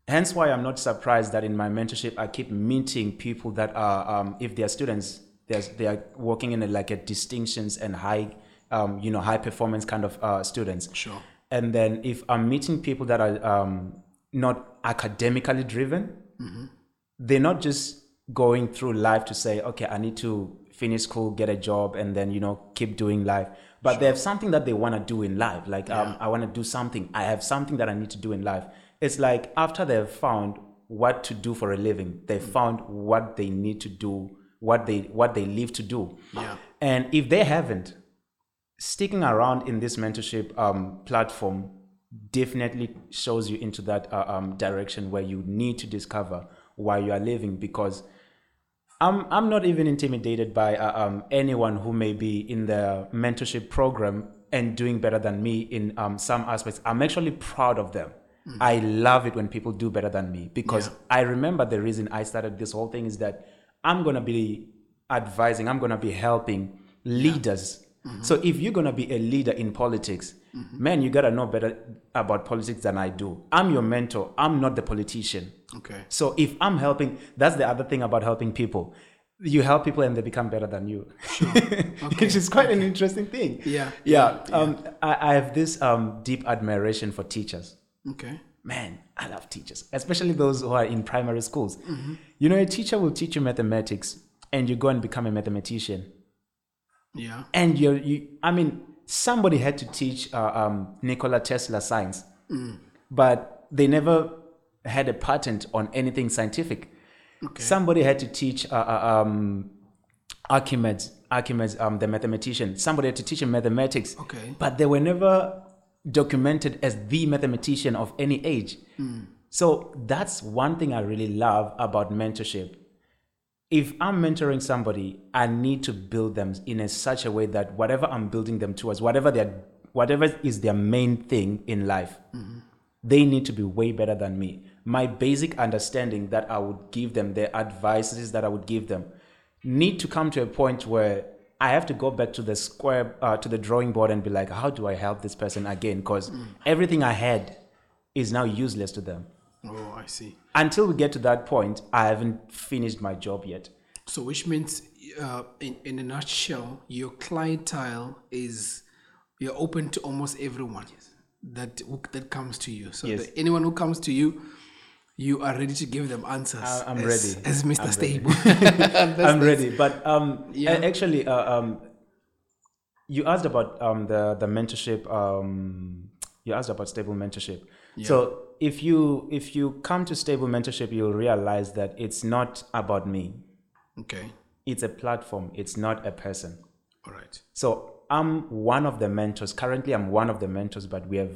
Speaker 2: hence why i'm not surprised that in my mentorship i keep meeting people that are um, if they are students they're, they are working in a, like a distinctions and high um, you know high performance kind of uh, students
Speaker 1: Sure.
Speaker 2: and then if I'm meeting people that are um, not academically driven, they're not just going through life to say, okay, I need to finish school, get a job, and then you know keep doing life. But they have something that they want to do in life. Like um, I want to do something. I have something that I need to do in life. It's like after they've found what to do for a living, they found what they need to do, what they what they live to do.
Speaker 1: Yeah.
Speaker 2: And if they haven't, sticking around in this mentorship um, platform definitely shows you into that uh, um, direction where you need to discover why you are living because I'm, I'm not even intimidated by uh, um, anyone who may be in the mentorship program and doing better than me in um, some aspects. I'm actually proud of them. I love it when people do better than me because
Speaker 1: Yeah.
Speaker 2: I remember the reason I started this whole thing is that I'm going to be advising, I'm going to be helping leaders. So if you're going to be a leader in politics, man, you got to know better about politics than I do. I'm your mentor, I'm not the politician.
Speaker 1: Okay.
Speaker 2: So if I'm helping, that's the other thing about helping people. You help people and they become better than you, [laughs] which is quite an interesting thing.
Speaker 1: Yeah.
Speaker 2: yeah. Um, I, I have this um, deep admiration for teachers.
Speaker 1: Okay.
Speaker 2: Man, I love teachers, especially those who are in primary schools.
Speaker 1: Mm-hmm.
Speaker 2: You know, a teacher will teach you mathematics, and you go and become a mathematician.
Speaker 1: Yeah.
Speaker 2: And you're, you, I mean, somebody had to teach uh, um, Nikola Tesla science,
Speaker 1: Mm.
Speaker 2: but they never had a patent on anything scientific.
Speaker 1: Okay.
Speaker 2: Somebody had to teach uh, uh, um, Archimedes, Archimedes, um, the mathematician. Somebody had to teach him mathematics,
Speaker 1: Okay.
Speaker 2: but they were never documented as the mathematician of any age. So that's one thing I really love about mentorship. If I'm mentoring somebody, I need to build them in a such a way that whatever I'm building them towards, whatever their whatever is their main thing in life, they need to be way better than me. My basic understanding that I would give them, the advices that I would give them, need to come to a point where I have to go back to the square, uh, to the drawing board and be like, how do I help this person again? Because everything I had is now useless to them.
Speaker 1: Oh, I see.
Speaker 2: Until we get to that point, I haven't finished my job yet.
Speaker 1: So, which means, uh, in, in a nutshell, your clientele is you're open to almost everyone that that comes to you. So,
Speaker 2: Yes.
Speaker 1: anyone who comes to you, you are ready to give them answers.
Speaker 2: I- I'm
Speaker 1: as,
Speaker 2: ready.
Speaker 1: as Mr.
Speaker 2: I'm
Speaker 1: Stable. [laughs] [laughs]
Speaker 2: I'm ready. But um,
Speaker 1: Yeah.
Speaker 2: actually, uh, um, you asked about um, the the mentorship. Um, you asked about stable mentorship. So if you if you come to stable mentorship, you'll realize that it's not about me.
Speaker 1: okay.
Speaker 2: It's a platform. It's not a person.
Speaker 1: All right.
Speaker 2: So I'm one of the mentors. Currently, I'm one of the mentors, but we have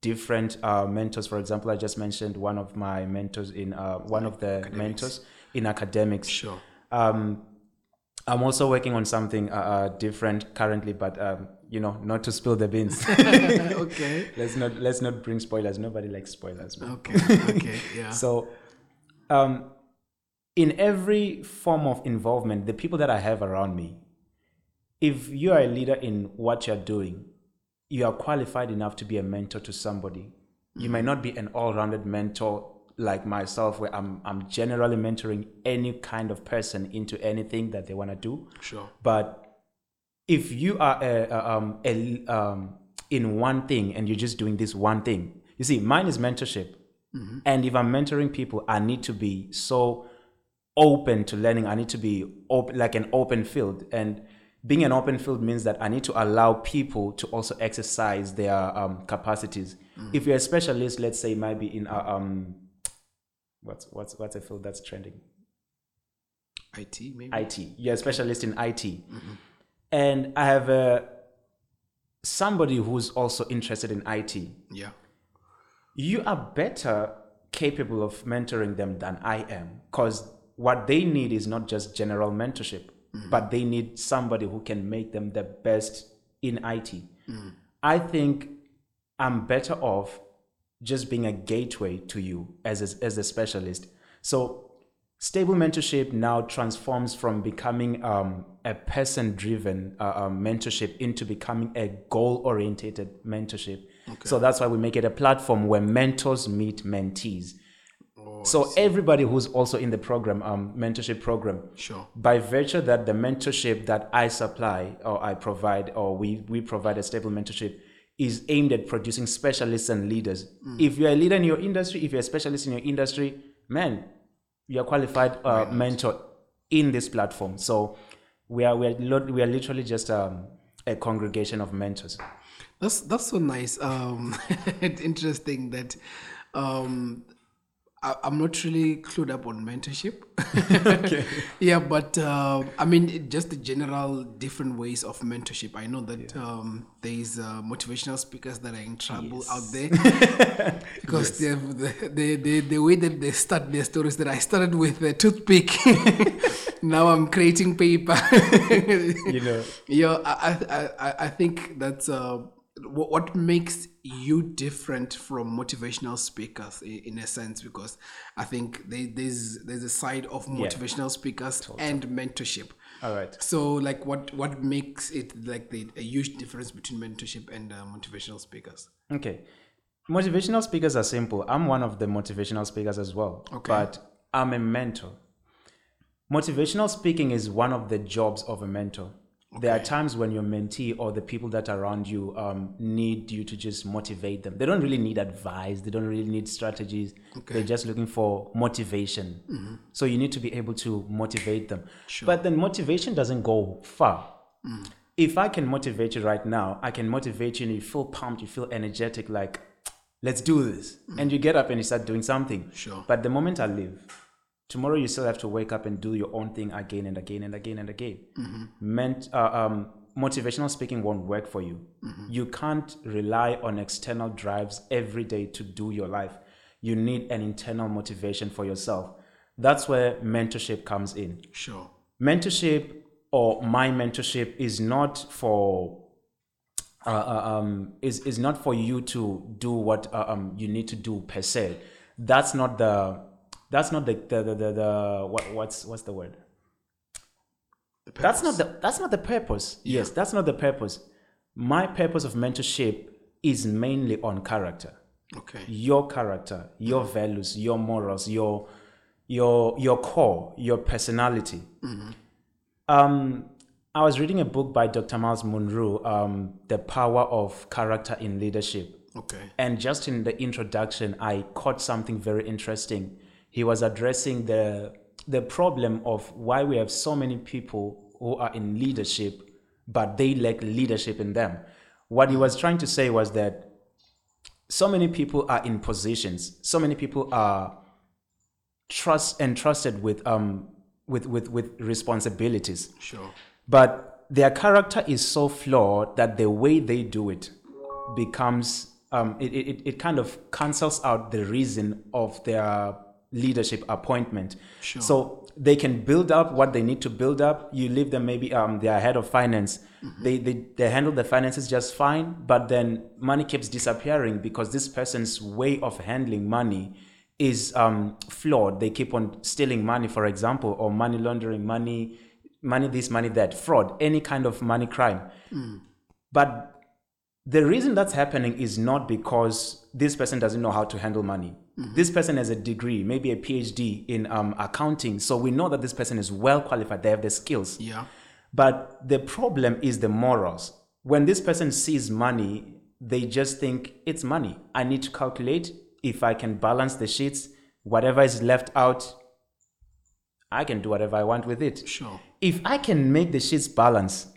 Speaker 2: different uh, mentors. For example, I just mentioned one of my mentors in uh, one of the mentors in academics.
Speaker 1: Sure.
Speaker 2: Um, I'm also working on something uh, uh, different currently, but um, you know, not to spill the beans. [laughs]
Speaker 1: okay. [laughs]
Speaker 2: let's not let's not bring spoilers. Nobody likes spoilers. man.
Speaker 1: Okay. Okay. Yeah. [laughs]
Speaker 2: So, um, in every form of involvement, the people that I have around me, if you are a leader in what you're doing, you are qualified enough to be a mentor to somebody. You might not be an all-rounded mentor like myself, where I'm I'm generally mentoring any kind of person into anything that they want to do.
Speaker 1: Sure.
Speaker 2: But if you are a, a, um, a, um, in one thing and you're just doing this one thing, you see, mine is mentorship. And if I'm mentoring people, I need to be so open to learning. I need to be open, like an open field. And being an open field means that I need to allow people to also exercise their um, capacities. If you're a specialist, let's say, maybe in a, um, what's what's what's a field that's trending?
Speaker 1: IT maybe.
Speaker 2: IT. You're a specialist in IT. And I have uh, somebody who's also interested in IT.
Speaker 1: yeah.
Speaker 2: You are better capable of mentoring them than I am because what they need is not just general mentorship, but they need somebody who can make them the best in IT. I think I'm better off just being a gateway to you as a, as a specialist. So stable mentorship now transforms from becoming um, a person-driven uh, um, mentorship into becoming a goal-oriented mentorship. So that's why we make it a platform where mentors meet mentees. So everybody who's also in the program, um, mentorship program,
Speaker 1: Sure.
Speaker 2: by virtue that the mentorship that I supply or I provide or we, we provide a stable mentorship is aimed at producing specialists and leaders. If you're a leader in your industry, if you're a specialist in your industry, man, you're a qualified uh, mentor in this platform. So we are we are, we are literally just um, a congregation of mentors.
Speaker 1: That's that's so nice. Um, [laughs] it's interesting that um, I, I'm not really clued up on mentorship. [laughs] okay. [laughs] Yeah, but uh, I mean, just the general different ways of mentorship. I know that um, there is uh, motivational speakers that are in trouble out there [laughs] because they have the, the, the the way that they start their stories. That I started with a toothpick. now I'm creating paper.
Speaker 2: You know.
Speaker 1: Yeah, I, I, I, I think that's uh, what, what makes you different from motivational speakers in, in a sense because I think there, there's there's a side of motivational speakers and mentorship.
Speaker 2: All right.
Speaker 1: So, like, what what makes it like the a huge difference between mentorship and uh, motivational speakers?
Speaker 2: Okay. Motivational speakers are simple. I'm one of the motivational speakers as well.
Speaker 1: Okay.
Speaker 2: But I'm a mentor. Motivational speaking is one of the jobs of a mentor. There are times when your mentee or the people that are around you um, need you to just motivate them. They don't really need advice. They don't really need strategies. They're just looking for motivation. Mm-hmm. So you need to be able to motivate them. But then motivation doesn't go far. Mm. If I can motivate you right now, I can motivate you and you feel pumped, you feel energetic, like, let's do this. Mm. And you get up and you start doing something.
Speaker 1: Sure.
Speaker 2: But the moment I leave, tomorrow you still have to wake up and do your own thing again and again and again and again. Meant, uh, um, motivational speaking won't work for you. You can't rely on external drives every day to do your life. You need an internal motivation for yourself. That's where mentorship comes in
Speaker 1: Sure.
Speaker 2: mentorship or my mentorship is not for uh, uh, um, is is not for you to do what uh, um, you need to do per se. That's not the that's not the the the, the, the what what's what's the word?
Speaker 1: The
Speaker 2: That's not the that's not the purpose. Yes, that's not the purpose. My purpose of mentorship is mainly on character
Speaker 1: okay.
Speaker 2: your character, your values, your morals, your your your core, your personality. Um, I was reading a book by Dr. Myles Munroe, um, "The Power of Character in Leadership,"
Speaker 1: Okay.
Speaker 2: and just in the introduction, I caught something very interesting. He was addressing the the problem of why we have so many people who are in leadership, but they lack leadership in them. What he was trying to say was that so many people are in positions so many people are trust entrusted with um with with with responsibilities
Speaker 1: Sure.
Speaker 2: but their character is so flawed that the way they do it becomes um, it, it, it kind of cancels out the reason of their leadership appointment.
Speaker 1: Sure.
Speaker 2: So they can build up what they need to build up. You leave them maybe um, they're head of finance. They, they they handle the finances just fine, but then money keeps disappearing because this person's way of handling money is um, flawed. They keep on stealing money, for example, or money laundering, money, money this, money that, fraud, any kind of money crime. But the reason that's happening is not because this person doesn't know how to handle money. This person has a degree, maybe a PhD in um, accounting. So we know that this person is well qualified. They have the skills.
Speaker 1: Yeah.
Speaker 2: But the problem is the morals. When this person sees money, they just think it's money. I need to calculate if I can balance the sheets, whatever is left out, I can do whatever I want with it.
Speaker 1: Sure.
Speaker 2: If I can make the sheets balance,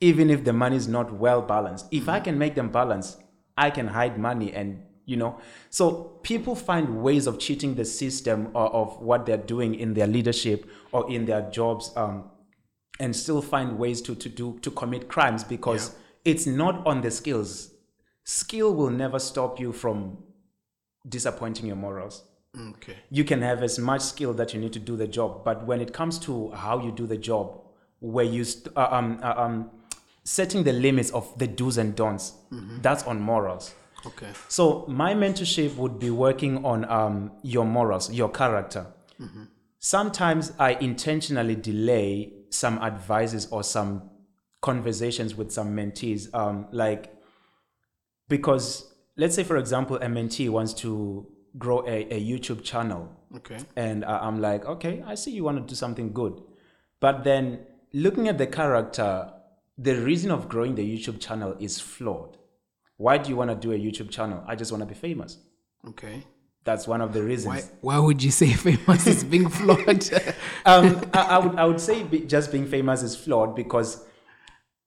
Speaker 2: even if the money is not well balanced, if I can make them balance, I can hide money and you know. So people find ways of cheating the system of, of what they're doing in their leadership or in their jobs, um, and still find ways to to do to commit crimes because it's not on the skills. Skill will never stop you from disappointing your morals
Speaker 1: Okay.
Speaker 2: you can have as much skill that you need to do the job but when it comes to how you do the job where you st- uh, um, uh, um, setting the limits of the do's and don'ts that's on morals
Speaker 1: Okay.
Speaker 2: so my mentorship would be working on um, your morals your character sometimes i intentionally delay some advices or some conversations with some mentees um, like because let's say for example a mentee wants to grow a, a youtube channel
Speaker 1: Okay.
Speaker 2: and I- I'm like, okay, I see you want to do something good. But then looking at the character, the reason of growing the YouTube channel is flawed. Why do you want to do a YouTube channel? I just want to be famous.
Speaker 1: Okay.
Speaker 2: That's one of the reasons.
Speaker 1: Why, why would you say [laughs] famous is being flawed? [laughs]
Speaker 2: um, I, I would I would say be, just being famous is flawed because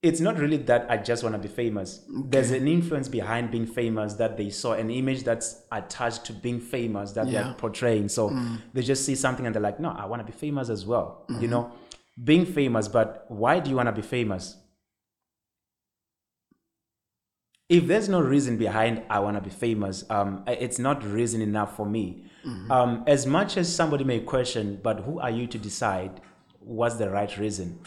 Speaker 2: it's not really that I just want to be famous. There's an influence behind being famous that they saw, an image that's attached to being famous that
Speaker 1: Yeah.
Speaker 2: they're portraying. So they just see something and they're like, no, I want to be famous as well. You know, being famous, but why do you want to be famous? If there's no reason behind I want to be famous, um, it's not reason enough for me. Um, as much as somebody may question, but who are you to decide what's the right reason?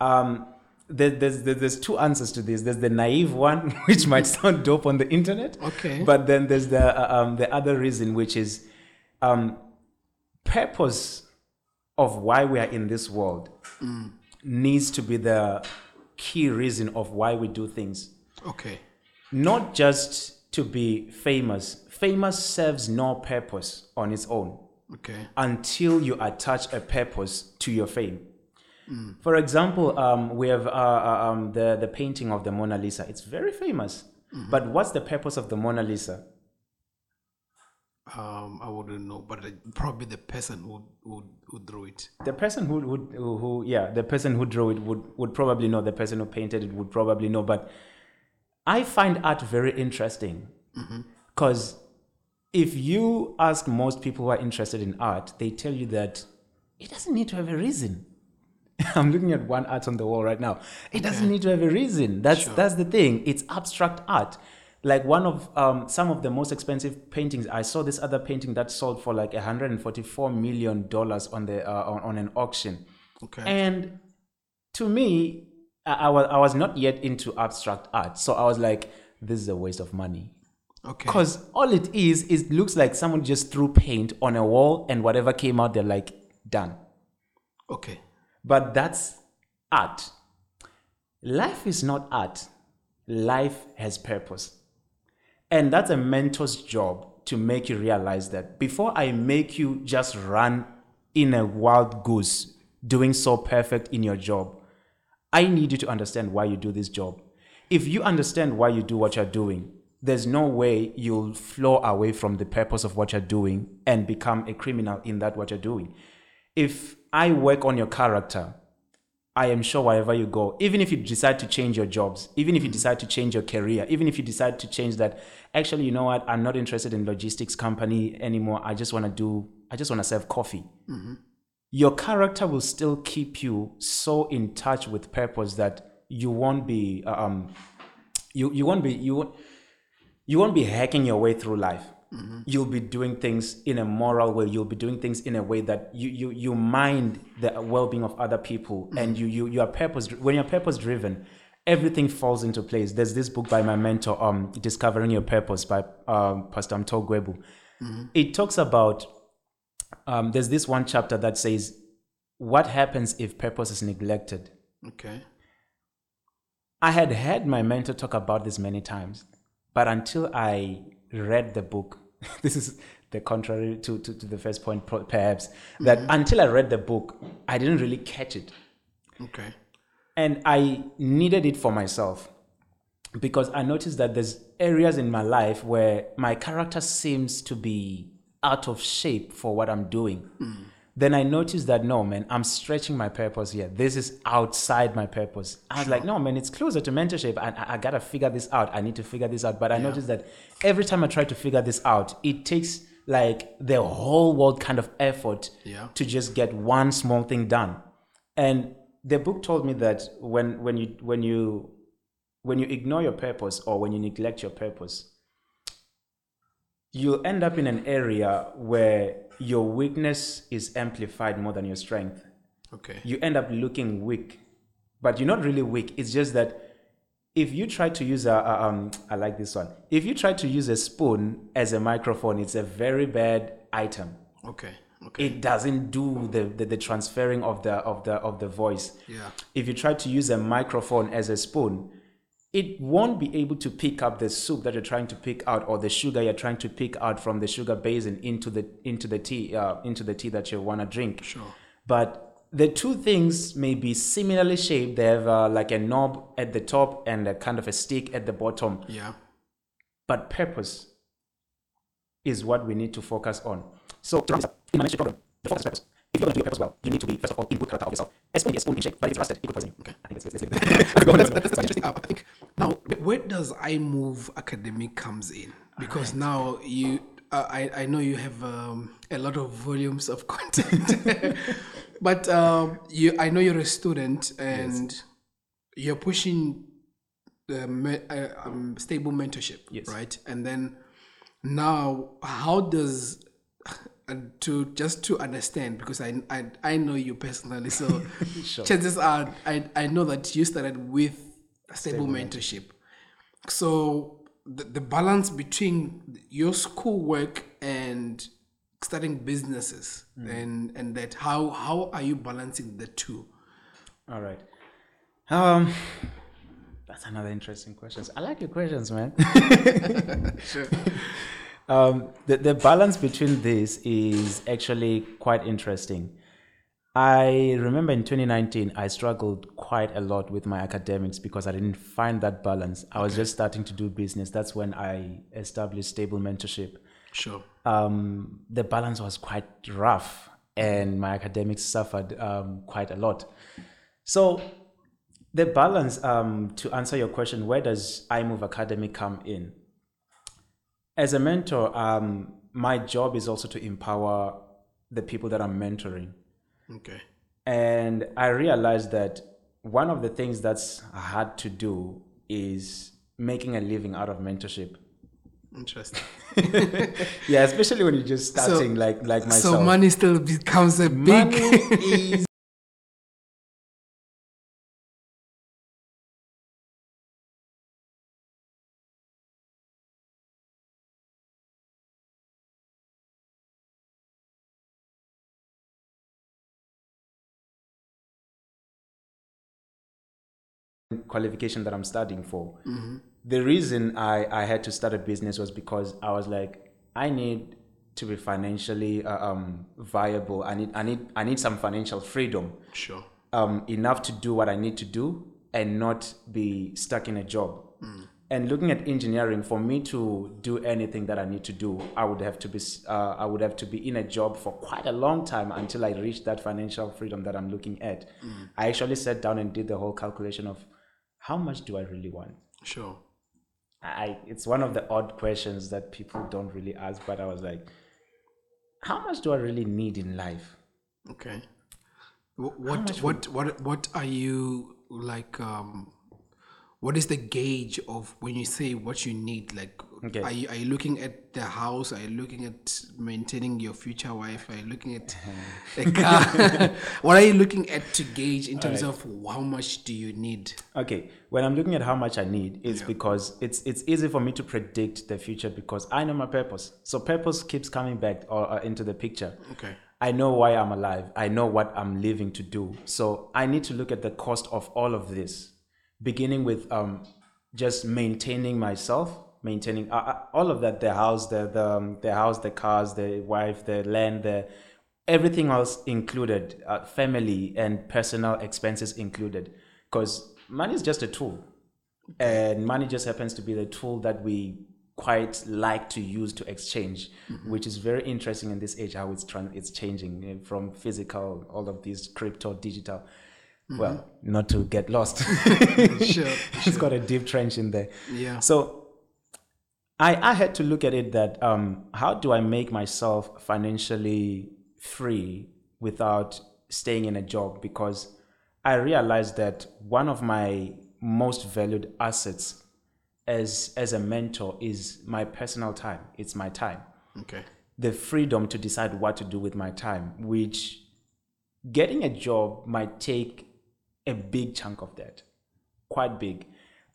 Speaker 2: Um, there, there's, there's two answers to this. There's the naive one, [laughs] which might sound dope on the internet.
Speaker 1: Okay.
Speaker 2: But then there's the uh, um, the other reason, which is um, purpose of why we are in this world needs to be the key reason of why we do things
Speaker 1: okay.
Speaker 2: Not just to be famous. Famous serves no purpose on its own
Speaker 1: Okay.
Speaker 2: until you attach a purpose to your fame. For example, um, we have uh, uh, um, the, the painting of the Mona Lisa. It's very famous. But what's the purpose of the Mona Lisa?
Speaker 1: Um, I wouldn't know, but uh, probably the person who who who drew it.
Speaker 2: The person who, who, who, who yeah, the person who drew it would, would probably know. The person who painted it would probably know. But I find art very interesting because if you ask most people who are interested in art, they tell you that it doesn't need to have a reason. [laughs] I'm looking at one art on the wall right now. It doesn't need to have a reason. That's that's the thing. It's abstract art. Like one of um, some of the most expensive paintings. I saw this other painting that sold for like 144 million dollars on the uh, on, on an auction.
Speaker 1: Okay.
Speaker 2: And to me, I, I was I was not yet into abstract art, so I was like, this is a waste of money.
Speaker 1: okay.
Speaker 2: Because all it is, it looks like someone just threw paint on a wall and whatever came out, they're like, done.
Speaker 1: Okay.
Speaker 2: But that's art. Life is not art, life has purpose. And that's a mentor's job to make you realize that before I make you just run in a wild goose, doing so perfect in your job, I need you to understand why you do this job. If you understand why you do what you're doing, there's no way you'll flow away from the purpose of what you're doing and become a criminal in that what you're doing. If I work on your character, I am sure wherever you go, even if you decide to change your jobs, even if you decide to change your career, even if you decide to change that, actually, you know what? I'm not interested in logistics company anymore. I just want to do, I just want to serve coffee. Mm-hmm. Your character will still keep you so in touch with purpose that you won't be, um, you, you won't be, you won't, you won't be hacking your way through life. You'll be doing things in a moral way. You'll be doing things in a way that you you you mind the well-being of other people, and you you you are purpose. When you're purpose driven, everything falls into place. There's this book by my mentor, um, Discovering Your Purpose by um, Pastor Mto Gwebu. It talks about um, there's this one chapter that says, "What happens if purpose is neglected?"
Speaker 1: Okay.
Speaker 2: I had heard my mentor talk about this many times, but until I read the book, [laughs] this is the contrary to, to, to the first point, perhaps, that until I read the book, I didn't really catch it.
Speaker 1: Okay.
Speaker 2: And I needed it for myself because I noticed that there's areas in my life where my character seems to be out of shape for what I'm doing. Hmm. Then I noticed that no, man, I'm stretching my purpose here. This is outside my purpose. I was like, no, man, it's closer to mentorship. I, I, I gotta figure this out. I need to figure this out. But I noticed that every time I try to figure this out, it takes like the whole world kind of effort
Speaker 1: Yeah.
Speaker 2: to just get one small thing done. And the book told me that when when you when you when you ignore your purpose or when you neglect your purpose, you'll end up in an area where your weakness is amplified more than your strength.
Speaker 1: Okay.
Speaker 2: You end up looking weak, but you're not really weak. It's just that if you try to use a, a um, I like this one. If you try to use a spoon as a microphone, it's a very bad item
Speaker 1: Okay. Okay.
Speaker 2: it doesn't do the, the, the transferring of the of the of the voice.
Speaker 1: Yeah.
Speaker 2: If you try to use a microphone as a spoon, it won't be able to pick up the soup that you're trying to pick out or the sugar you're trying to pick out from the sugar basin into the into the tea uh, into the tea that you want to drink.
Speaker 1: Sure.
Speaker 2: But the two things may be similarly shaped. They have uh, like a knob at the top and a kind of a stick at the bottom
Speaker 1: Yeah.
Speaker 2: but purpose is what we need to focus on. So to up, in program, the focus purpose. If you're going to do your purpose well, you need to be first of all in good character of yourself. A spoon is a spoon in shape, but it's rusted, it could poison you.
Speaker 1: Okay. [laughs]
Speaker 2: I think that's, that's, that's, that's,
Speaker 1: that's, that's, that's interesting. Uh, I think now where does iMove Academy comes in? Because now you uh, I I know you have um, a lot of volumes of [laughs] content, but um, you I know you're a student and you're pushing the me- uh, um, stable mentorship,
Speaker 2: Yes.
Speaker 1: right? And then now how does uh, to just to understand because I, I I know you personally so [laughs] chances are I, I know that you started with stable, mentorship so the, the balance between your schoolwork and starting businesses and and that how how are you balancing the two
Speaker 2: All right. Um, that's another interesting question. I like your questions, man. [laughs]
Speaker 1: sure
Speaker 2: um, the, the balance between this is actually quite interesting. I remember in 2019, I struggled quite a lot with my academics because I didn't find that balance. I was just starting to do business. That's when I established stable mentorship.
Speaker 1: sure
Speaker 2: Um, the balance was quite rough, and my academics suffered um, quite a lot. So, the balance, um, to answer your question, where does iMove Academy come in? As a mentor, um, my job is also to empower the people that I'm mentoring.
Speaker 1: Okay
Speaker 2: And I realized that one of the things that's hard to do is making a living out of mentorship.
Speaker 1: interesting [laughs]
Speaker 2: Yeah, especially when you're just starting like like myself.
Speaker 1: so money still becomes a big
Speaker 2: Money is [laughs] qualification that I'm studying for. The reason I, I had to start a business was because I was like, I need to be financially uh, um, viable. I need I need I need some financial freedom,
Speaker 1: sure
Speaker 2: um, enough to do what I need to do and not be stuck in a job. And looking at engineering, for me to do anything that I need to do, I would have to be uh, I would have to be in a job for quite a long time until I reach that financial freedom that I'm looking at. I actually sat down and did the whole calculation of how much do I really want.
Speaker 1: sure
Speaker 2: I it's one of the odd questions that people don't really ask, but I was like, how much do I really need in life?
Speaker 1: Okay. What what what what are you like? Um, what is the gauge of when you say what you need? Like,
Speaker 2: Okay.
Speaker 1: Are you, are you looking at the house? Are you looking at maintaining your future wife? Are you looking at a car? [laughs] what are you looking at to gauge in terms of how much do you need?
Speaker 2: Okay, when I'm looking at how much I need, it's because it's it's easy for me to predict the future because I know my purpose. So purpose keeps coming back or uh, into the picture.
Speaker 1: Okay.
Speaker 2: I know why I'm alive. I know what I'm living to do. So I need to look at the cost of all of this, beginning with um, just maintaining myself, maintaining uh, uh, all of that, the house, the the, um, the house, the cars, the wife, the land, the everything else included, uh, family and personal expenses included, because money is just a tool, and money just happens to be the tool that we quite like to use to exchange, which is very interesting in this age how it's tran- it's changing eh, from physical, all of these crypto, digital. Well, not to get lost. [laughs]
Speaker 1: Sure. [laughs]
Speaker 2: it's got a deep trench in there.
Speaker 1: Yeah.
Speaker 2: So I, I had to look at it that um, how do I make myself financially free without staying in a job? Because I realized that one of my most valued assets as as a mentor is my personal time. It's my time.
Speaker 1: Okay.
Speaker 2: The freedom to decide what to do with my time, which getting a job might take a big chunk of that quite big.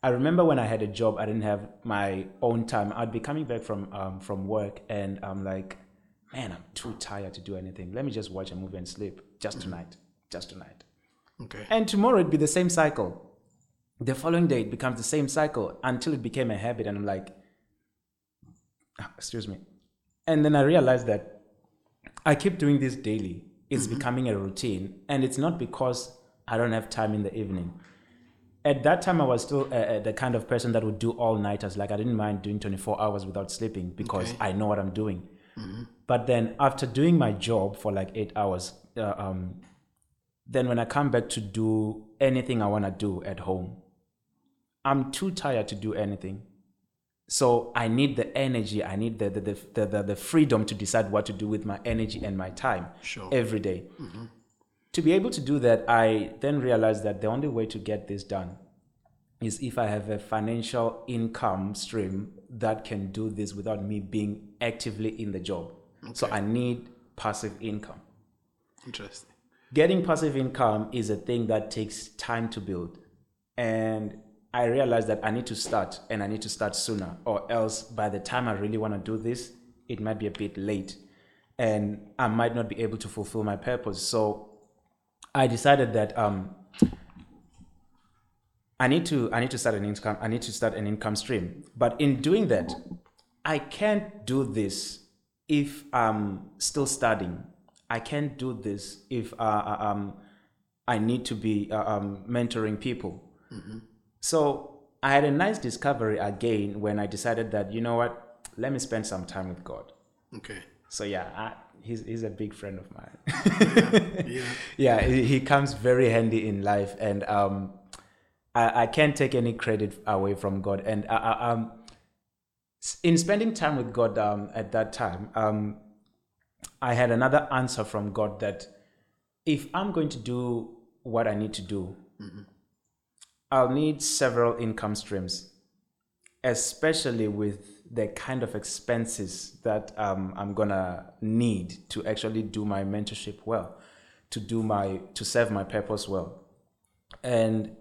Speaker 2: I remember when I had a job, I didn't have my own time. I'd be coming back from um, from work, and I'm like, man, I'm too tired to do anything. Let me just watch a movie and sleep just tonight, just tonight.
Speaker 1: Okay.
Speaker 2: And tomorrow it'd be the same cycle. The following day it becomes the same cycle until it became a habit, and I'm like, ah, excuse me. And then I realized that I keep doing this daily. It's becoming a routine, and it's not because I don't have time in the evening. At that time, I was still uh, uh, the kind of person that would do all nighters. Like I didn't mind doing 24 hours without sleeping because
Speaker 1: Okay.
Speaker 2: I know what I'm doing. But then after doing my job for like eight hours, uh, um, then when I come back to do anything I want to do at home, I'm too tired to do anything. So I need the energy, I need the the, the, the, the, freedom to decide what to do with my energy and my time
Speaker 1: Sure.
Speaker 2: every day. To be able to do that, I then realized that the only way to get this done is if I have a financial income stream that can do this without me being actively in the job. So I need passive income.
Speaker 1: Interesting.
Speaker 2: Getting passive income is a thing that takes time to build. And I realized that I need to start and I need to start sooner, or else by the time I really want to do this, it might be a bit late and I might not be able to fulfill my purpose. So I decided that um, I need to I need to start an income I need to start an income stream. But in doing that, I can't do this if I'm still studying. I can't do this if uh, uh, um, I need to be uh, um, mentoring people. So I had a nice discovery again when I decided that you know what, let me spend some time with God.
Speaker 1: Okay.
Speaker 2: So yeah, I, he's he's a big friend of mine. [laughs]
Speaker 1: Yeah.
Speaker 2: yeah, he, he comes very handy in life, and um, I, I can't take any credit away from God. And I, I, um, in spending time with God um, at that time, um, I had another answer from God that if I'm going to do what I need to do, I'll need several income streams, especially with the kind of expenses that um, I'm gonna need to actually do my mentorship well, to do my to serve my purpose well, and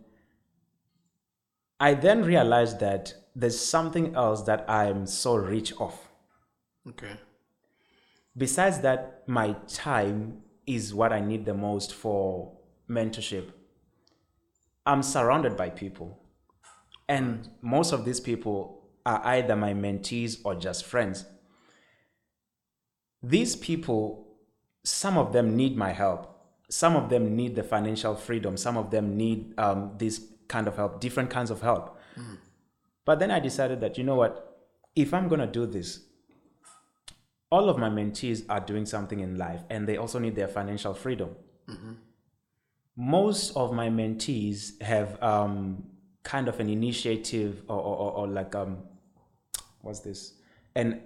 Speaker 2: I then realized that there's something else that I'm so rich of.
Speaker 1: Okay.
Speaker 2: Besides that, my time is what I need the most for mentorship. I'm surrounded by people, and most of these people are either my mentees or just friends. These people, some of them need my help. Some of them need the financial freedom. Some of them need um, this kind of help, different kinds of help. But then I decided that, you know what, if I'm going to do this, all of my mentees are doing something in life and they also need their financial freedom. Most of my mentees have um, kind of an initiative or, or, or, or like, um, what's this? And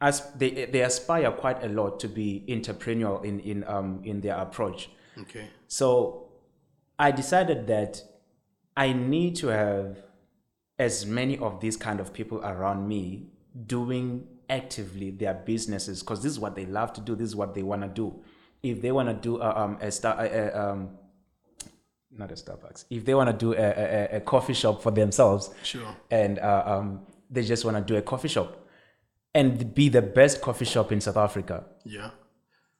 Speaker 2: as they, they aspire quite a lot to be entrepreneurial in, in, um, in their approach.
Speaker 1: Okay.
Speaker 2: So I decided that I need to have as many of these kind of people around me doing actively their businesses because this is what they love to do. This is what they want to do. If they want to do uh, um, a, star, a, a, um, not a Starbucks, if they want to do a, a, a coffee shop for themselves,
Speaker 1: Sure.
Speaker 2: and uh, um, they just want to do a coffee shop and be the best coffee shop in South Africa.
Speaker 1: Yeah.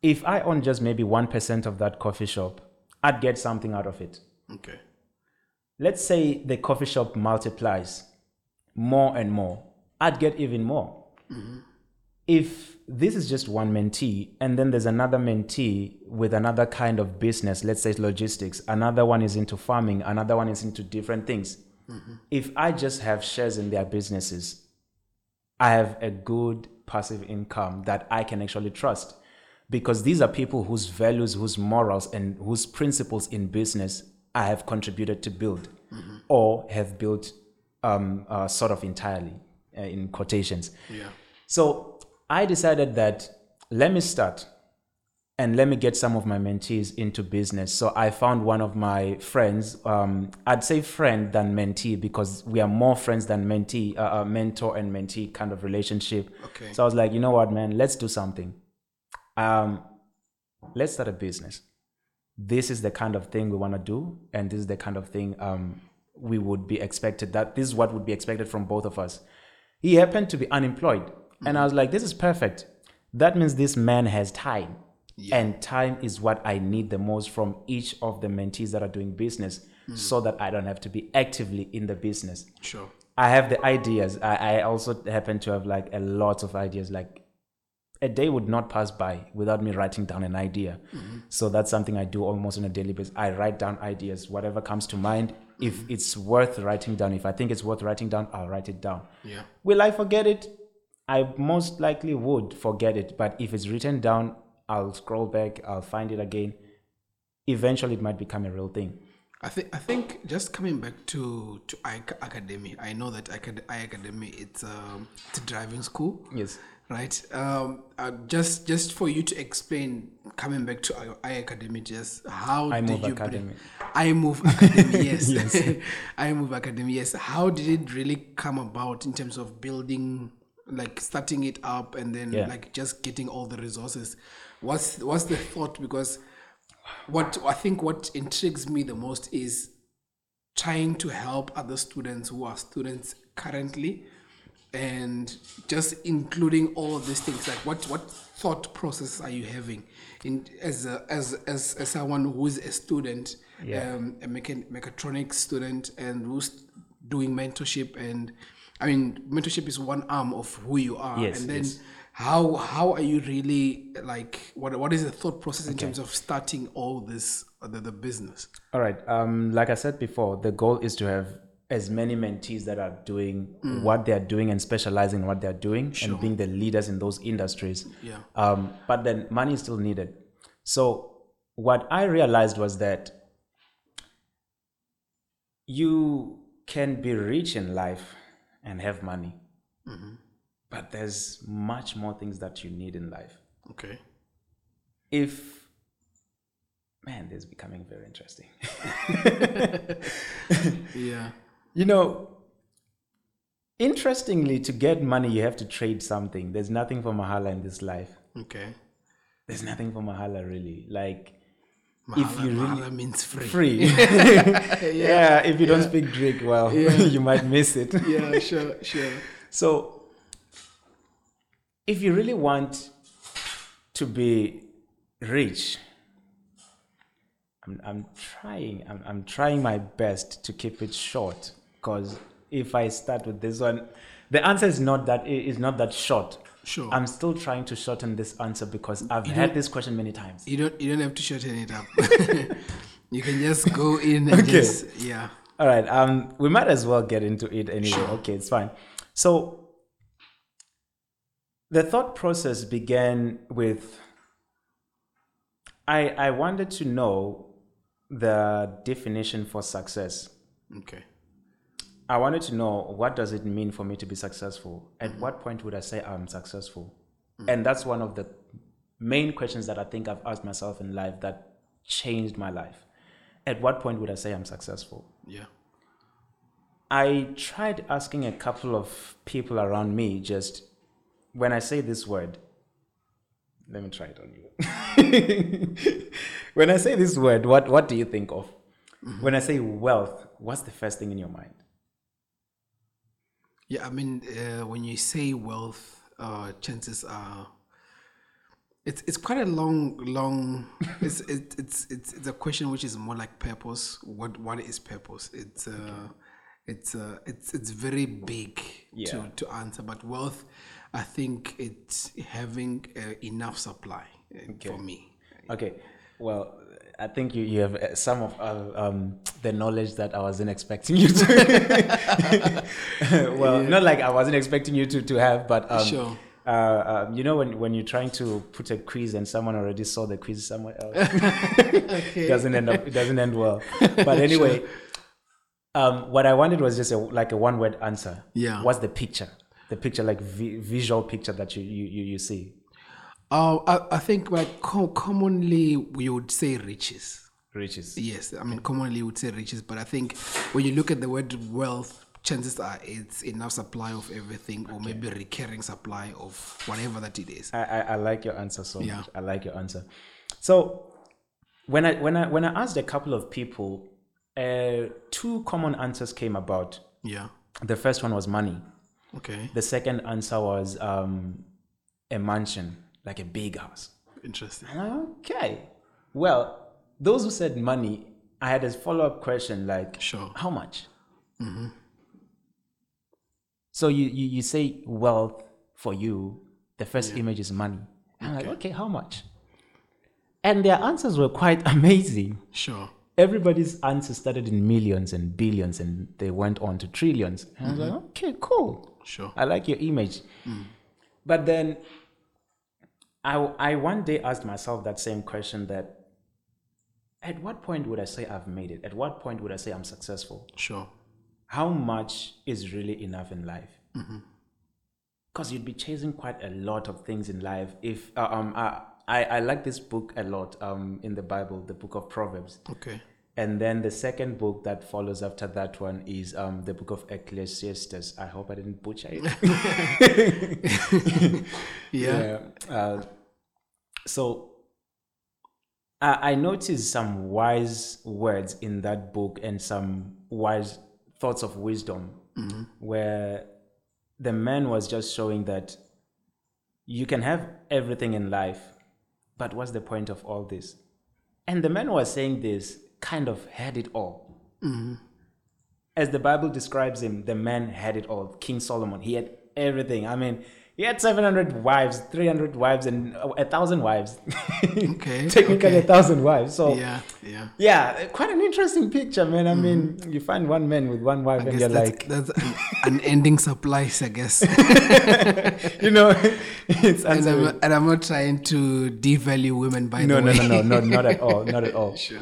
Speaker 2: If I own just maybe 1% of that coffee shop, I'd get something out of it.
Speaker 1: Okay.
Speaker 2: Let's say the coffee shop multiplies more and more, I'd get even more. Mm-hmm. If this is just one mentee, and then there's another mentee with another kind of business, let's say it's logistics, another one is into farming, another one is into different things. If I just have shares in their businesses, I have a good passive income that I can actually trust because these are people whose values, whose morals, and whose principles in business I have contributed to build or have built um, uh, sort of entirely uh, in quotations.
Speaker 1: Yeah.
Speaker 2: So I decided that let me start and let me get some of my mentees into business. So I found one of my friends, um, I'd say friend than mentee because we are more friends than mentee, uh, uh, mentor and mentee kind of relationship.
Speaker 1: Okay.
Speaker 2: So I was like, you know what, man, let's do something. Um, let's start a business. This is the kind of thing we want to do, and this is the kind of thing um, we would be expected. That this is what would be expected from both of us. He happened to be unemployed, and I was like, this is perfect. That means this man has time,
Speaker 1: Yeah.
Speaker 2: and time is what I need the most from each of the mentees that are doing business, mm. so that I don't have to be actively in the business.
Speaker 1: Sure.
Speaker 2: I have the ideas. I, I also happen to have like a lot of ideas. Like a day would not pass by without me writing down an idea. Mm-hmm. So that's something I do almost on a daily basis. I write down ideas, whatever comes to mind. If mm-hmm. it's worth writing down, if I think it's worth writing down, I'll write it down.
Speaker 1: Yeah.
Speaker 2: Will I forget it? I most likely would forget it. But if it's written down, I'll scroll back, I'll find it again. Eventually, it might become a real thing.
Speaker 1: I think I think just coming back to to I Academy, I know that I Academy it's um it's a driving school,
Speaker 2: Yes.
Speaker 1: right? Um, uh, just just for you to explain, coming back to I, Academy, just how
Speaker 2: I
Speaker 1: did you
Speaker 2: Academy.
Speaker 1: iMove Academy, [laughs] yes. [laughs] iMove Academy, yes. How did it really come about in terms of building, like starting it up, and then
Speaker 2: Yeah.
Speaker 1: like just getting all the resources? What's what's the thought? Because what I think what intrigues me the most is trying to help other students who are students currently and just including all of these things like what what thought process are you having in as a, as as as someone who's a student
Speaker 2: Yeah.
Speaker 1: um a mechan- mechatronics student and who's doing mentorship and i mean mentorship is one arm of who you are
Speaker 2: Yes,
Speaker 1: and then
Speaker 2: yes.
Speaker 1: How how are you really like what what is the thought process in terms of starting all this uh, the, the business
Speaker 2: All right. Um, like I said before, the goal is to have as many mentees that are doing what they're doing and specializing in what they're doing
Speaker 1: Sure.
Speaker 2: and being the leaders in those industries.
Speaker 1: Yeah.
Speaker 2: Um, but then money is still needed. So what I realized was that you can be rich in life and have money, but there's much more things that you need in life.
Speaker 1: okay
Speaker 2: If man, this is becoming very interesting. [laughs]
Speaker 1: yeah
Speaker 2: You know, interestingly, to get money, you have to trade something. There's nothing for Mahala in this life.
Speaker 1: okay
Speaker 2: There's nothing for Mahala, really. Like,
Speaker 1: Mahala,
Speaker 2: if you really
Speaker 1: Mahala means free
Speaker 2: free. [laughs] [laughs] yeah. if you don't speak Greek well, you might miss it.
Speaker 1: yeah sure sure
Speaker 2: So, if you really want to be rich, I'm, I'm trying. I'm, I'm trying my best to keep it short because if I start with this one, the answer is not that is not that short.
Speaker 1: Sure.
Speaker 2: I'm still trying to shorten this answer because I've had this question many times.
Speaker 1: you don't you don't have to shorten it up [laughs] you can just go in and
Speaker 2: Okay.
Speaker 1: just yeah
Speaker 2: All right. Um, we might as well get into it anyway. Okay, it's fine. So the thought process began with I I wanted to know the definition for success.
Speaker 1: okay
Speaker 2: I wanted to know what does it mean for me to be successful? At mm-hmm. what point would I say I'm successful? Mm. And that's one of the main questions that I think I've asked myself in life that changed my life. At what point would I say I'm successful?
Speaker 1: yeah
Speaker 2: I tried asking a couple of people around me just when I say this word. Let me try it on you. [laughs] when I say this word, what, what do you think of? When I say wealth, what's the first thing in your mind?
Speaker 1: Yeah, I mean, uh, when you say wealth, uh, chances are it's it's quite a long long. [laughs] it's it, it's it's it's a question which is more like purpose. What what is purpose? It's uh, it's uh, it's it's very big
Speaker 2: Yeah.
Speaker 1: to to answer. But wealth, I think it's having uh, enough supply uh, for me.
Speaker 2: Okay, well, I think you, you have uh, some of uh, um, the knowledge that I wasn't expecting you to. [laughs] well, not like I wasn't expecting you to, to have, but um,
Speaker 1: Sure.
Speaker 2: uh, um, you know when, when you're trying to put a quiz and someone already saw the quiz somewhere else, [laughs] it [laughs] doesn't end up it doesn't end well. But anyway, um, what I wanted was just a, like a one word answer.
Speaker 1: Yeah.
Speaker 2: What's the picture? The picture, like vi- visual picture that you you, you, you see.
Speaker 1: Uh, I, I think like co- commonly we would say riches.
Speaker 2: Riches.
Speaker 1: Yes, I mean commonly we would say riches, but I think when you look at the word wealth, chances are it's enough supply of everything, or maybe recurring supply of whatever that it is.
Speaker 2: I, I, I like your answer so
Speaker 1: Yeah.
Speaker 2: much. I like your answer. So when I when I when I asked a couple of people, uh, two common answers came about.
Speaker 1: Yeah.
Speaker 2: The first one was money.
Speaker 1: Okay.
Speaker 2: The second answer was um, a mansion, like a big house.
Speaker 1: Interesting.
Speaker 2: And I'm like, okay. Well, those who said money, I had a follow up question like,
Speaker 1: Sure.
Speaker 2: how much? So you, you, you say wealth for you, the first image is money. I'm like, okay, how much? And their answers were quite [laughs] amazing.
Speaker 1: Sure.
Speaker 2: Everybody's answers started in millions and billions and they went on to trillions. And I was like, okay, cool.
Speaker 1: Sure.
Speaker 2: I like your image. But then I, I one day asked myself that same question that at what point would I say I've made it? At what point would I say I'm successful?
Speaker 1: Sure.
Speaker 2: How much is really enough in life? Because you'd be chasing quite a lot of things in life. If uh, um I, I I like this book a lot um in the Bible, the book of Proverbs.
Speaker 1: Okay.
Speaker 2: And then the second book that follows after that one is um, the book of Ecclesiastes. I hope I didn't butcher it. [laughs]
Speaker 1: Yeah.
Speaker 2: Uh, so I, I noticed some wise words in that book and some wise thoughts of wisdom where the man was just showing that you can have everything in life, but what's the point of all this? And the man was saying this kind of had it all. Mm-hmm. As the Bible describes him, the man had it all. King Solomon, he had everything. I mean, he had 700 wives, 300 wives, and a thousand wives. [laughs]
Speaker 1: Okay,
Speaker 2: Technically,
Speaker 1: okay.
Speaker 2: a thousand wives. So,
Speaker 1: Yeah. Yeah.
Speaker 2: yeah, quite an interesting picture, man. I mean, mm-hmm. you find one man with one wife,
Speaker 1: I
Speaker 2: and you're
Speaker 1: that's,
Speaker 2: like,
Speaker 1: that's an, an ending supplies, I guess. [laughs]
Speaker 2: you know, it's
Speaker 1: and. I'm, and I'm not trying to devalue women by
Speaker 2: No,
Speaker 1: the
Speaker 2: no, no, no, no, not at all, not at all. [laughs]
Speaker 1: Sure.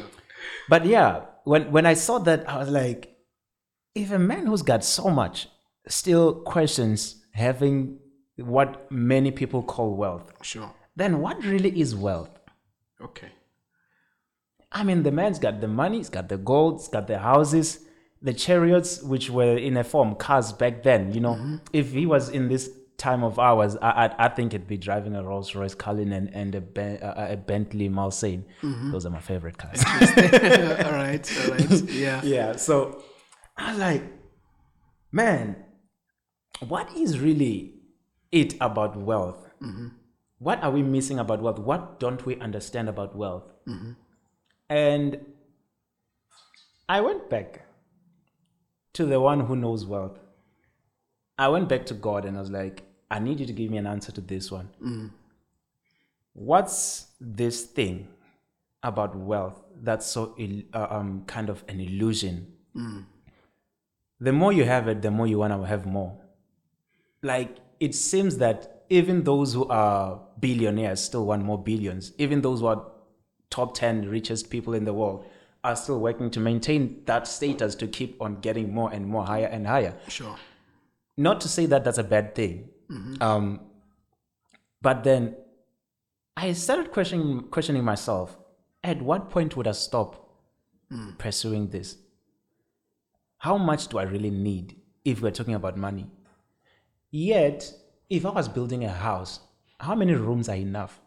Speaker 2: But yeah, when when I saw that, I was like, if a man who's got so much still questions having what many people call wealth,
Speaker 1: Sure.
Speaker 2: then what really is wealth?
Speaker 1: Okay.
Speaker 2: I mean, the man's got the money, he's got the gold, he's got the houses, the chariots, which were in a form cars back then. You know, mm-hmm. if he was in this time of ours, I, I, I think it'd be driving a Rolls Royce Cullinan and a, ben, a Bentley Mulsanne. Mm-hmm. Those are my favorite cars. [laughs]
Speaker 1: all right. All right. Yeah.
Speaker 2: yeah. So I was like, man, what is really it about wealth? Mm-hmm. What are we missing about wealth? What don't we understand about wealth? Mm-hmm. And I went back to the one who knows wealth. I went back to God and I was like, I need you to give me an answer to this one. What's this thing about wealth that's so uh, um, kind of an illusion? The more you have it, the more you want to have more. Like, it seems that even those who are billionaires still want more billions. Even those who are top 10 richest people in the world are still working to maintain that status to keep on getting more and more higher and higher
Speaker 1: Sure.
Speaker 2: not to say that that's a bad thing Mm-hmm. um, but then i started questioning questioning myself at what point would i stop mm. pursuing this how much do I really need if we're talking about money? Yet, if I was building a house, how many rooms are enough?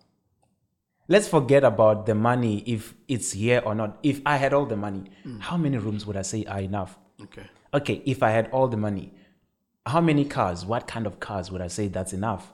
Speaker 2: Let's forget about the money if it's here or not. If I had all the money, mm. how many rooms would I say are enough?
Speaker 1: Okay.
Speaker 2: Okay, if I had all the money, how many cars? What kind of cars would I say that's enough?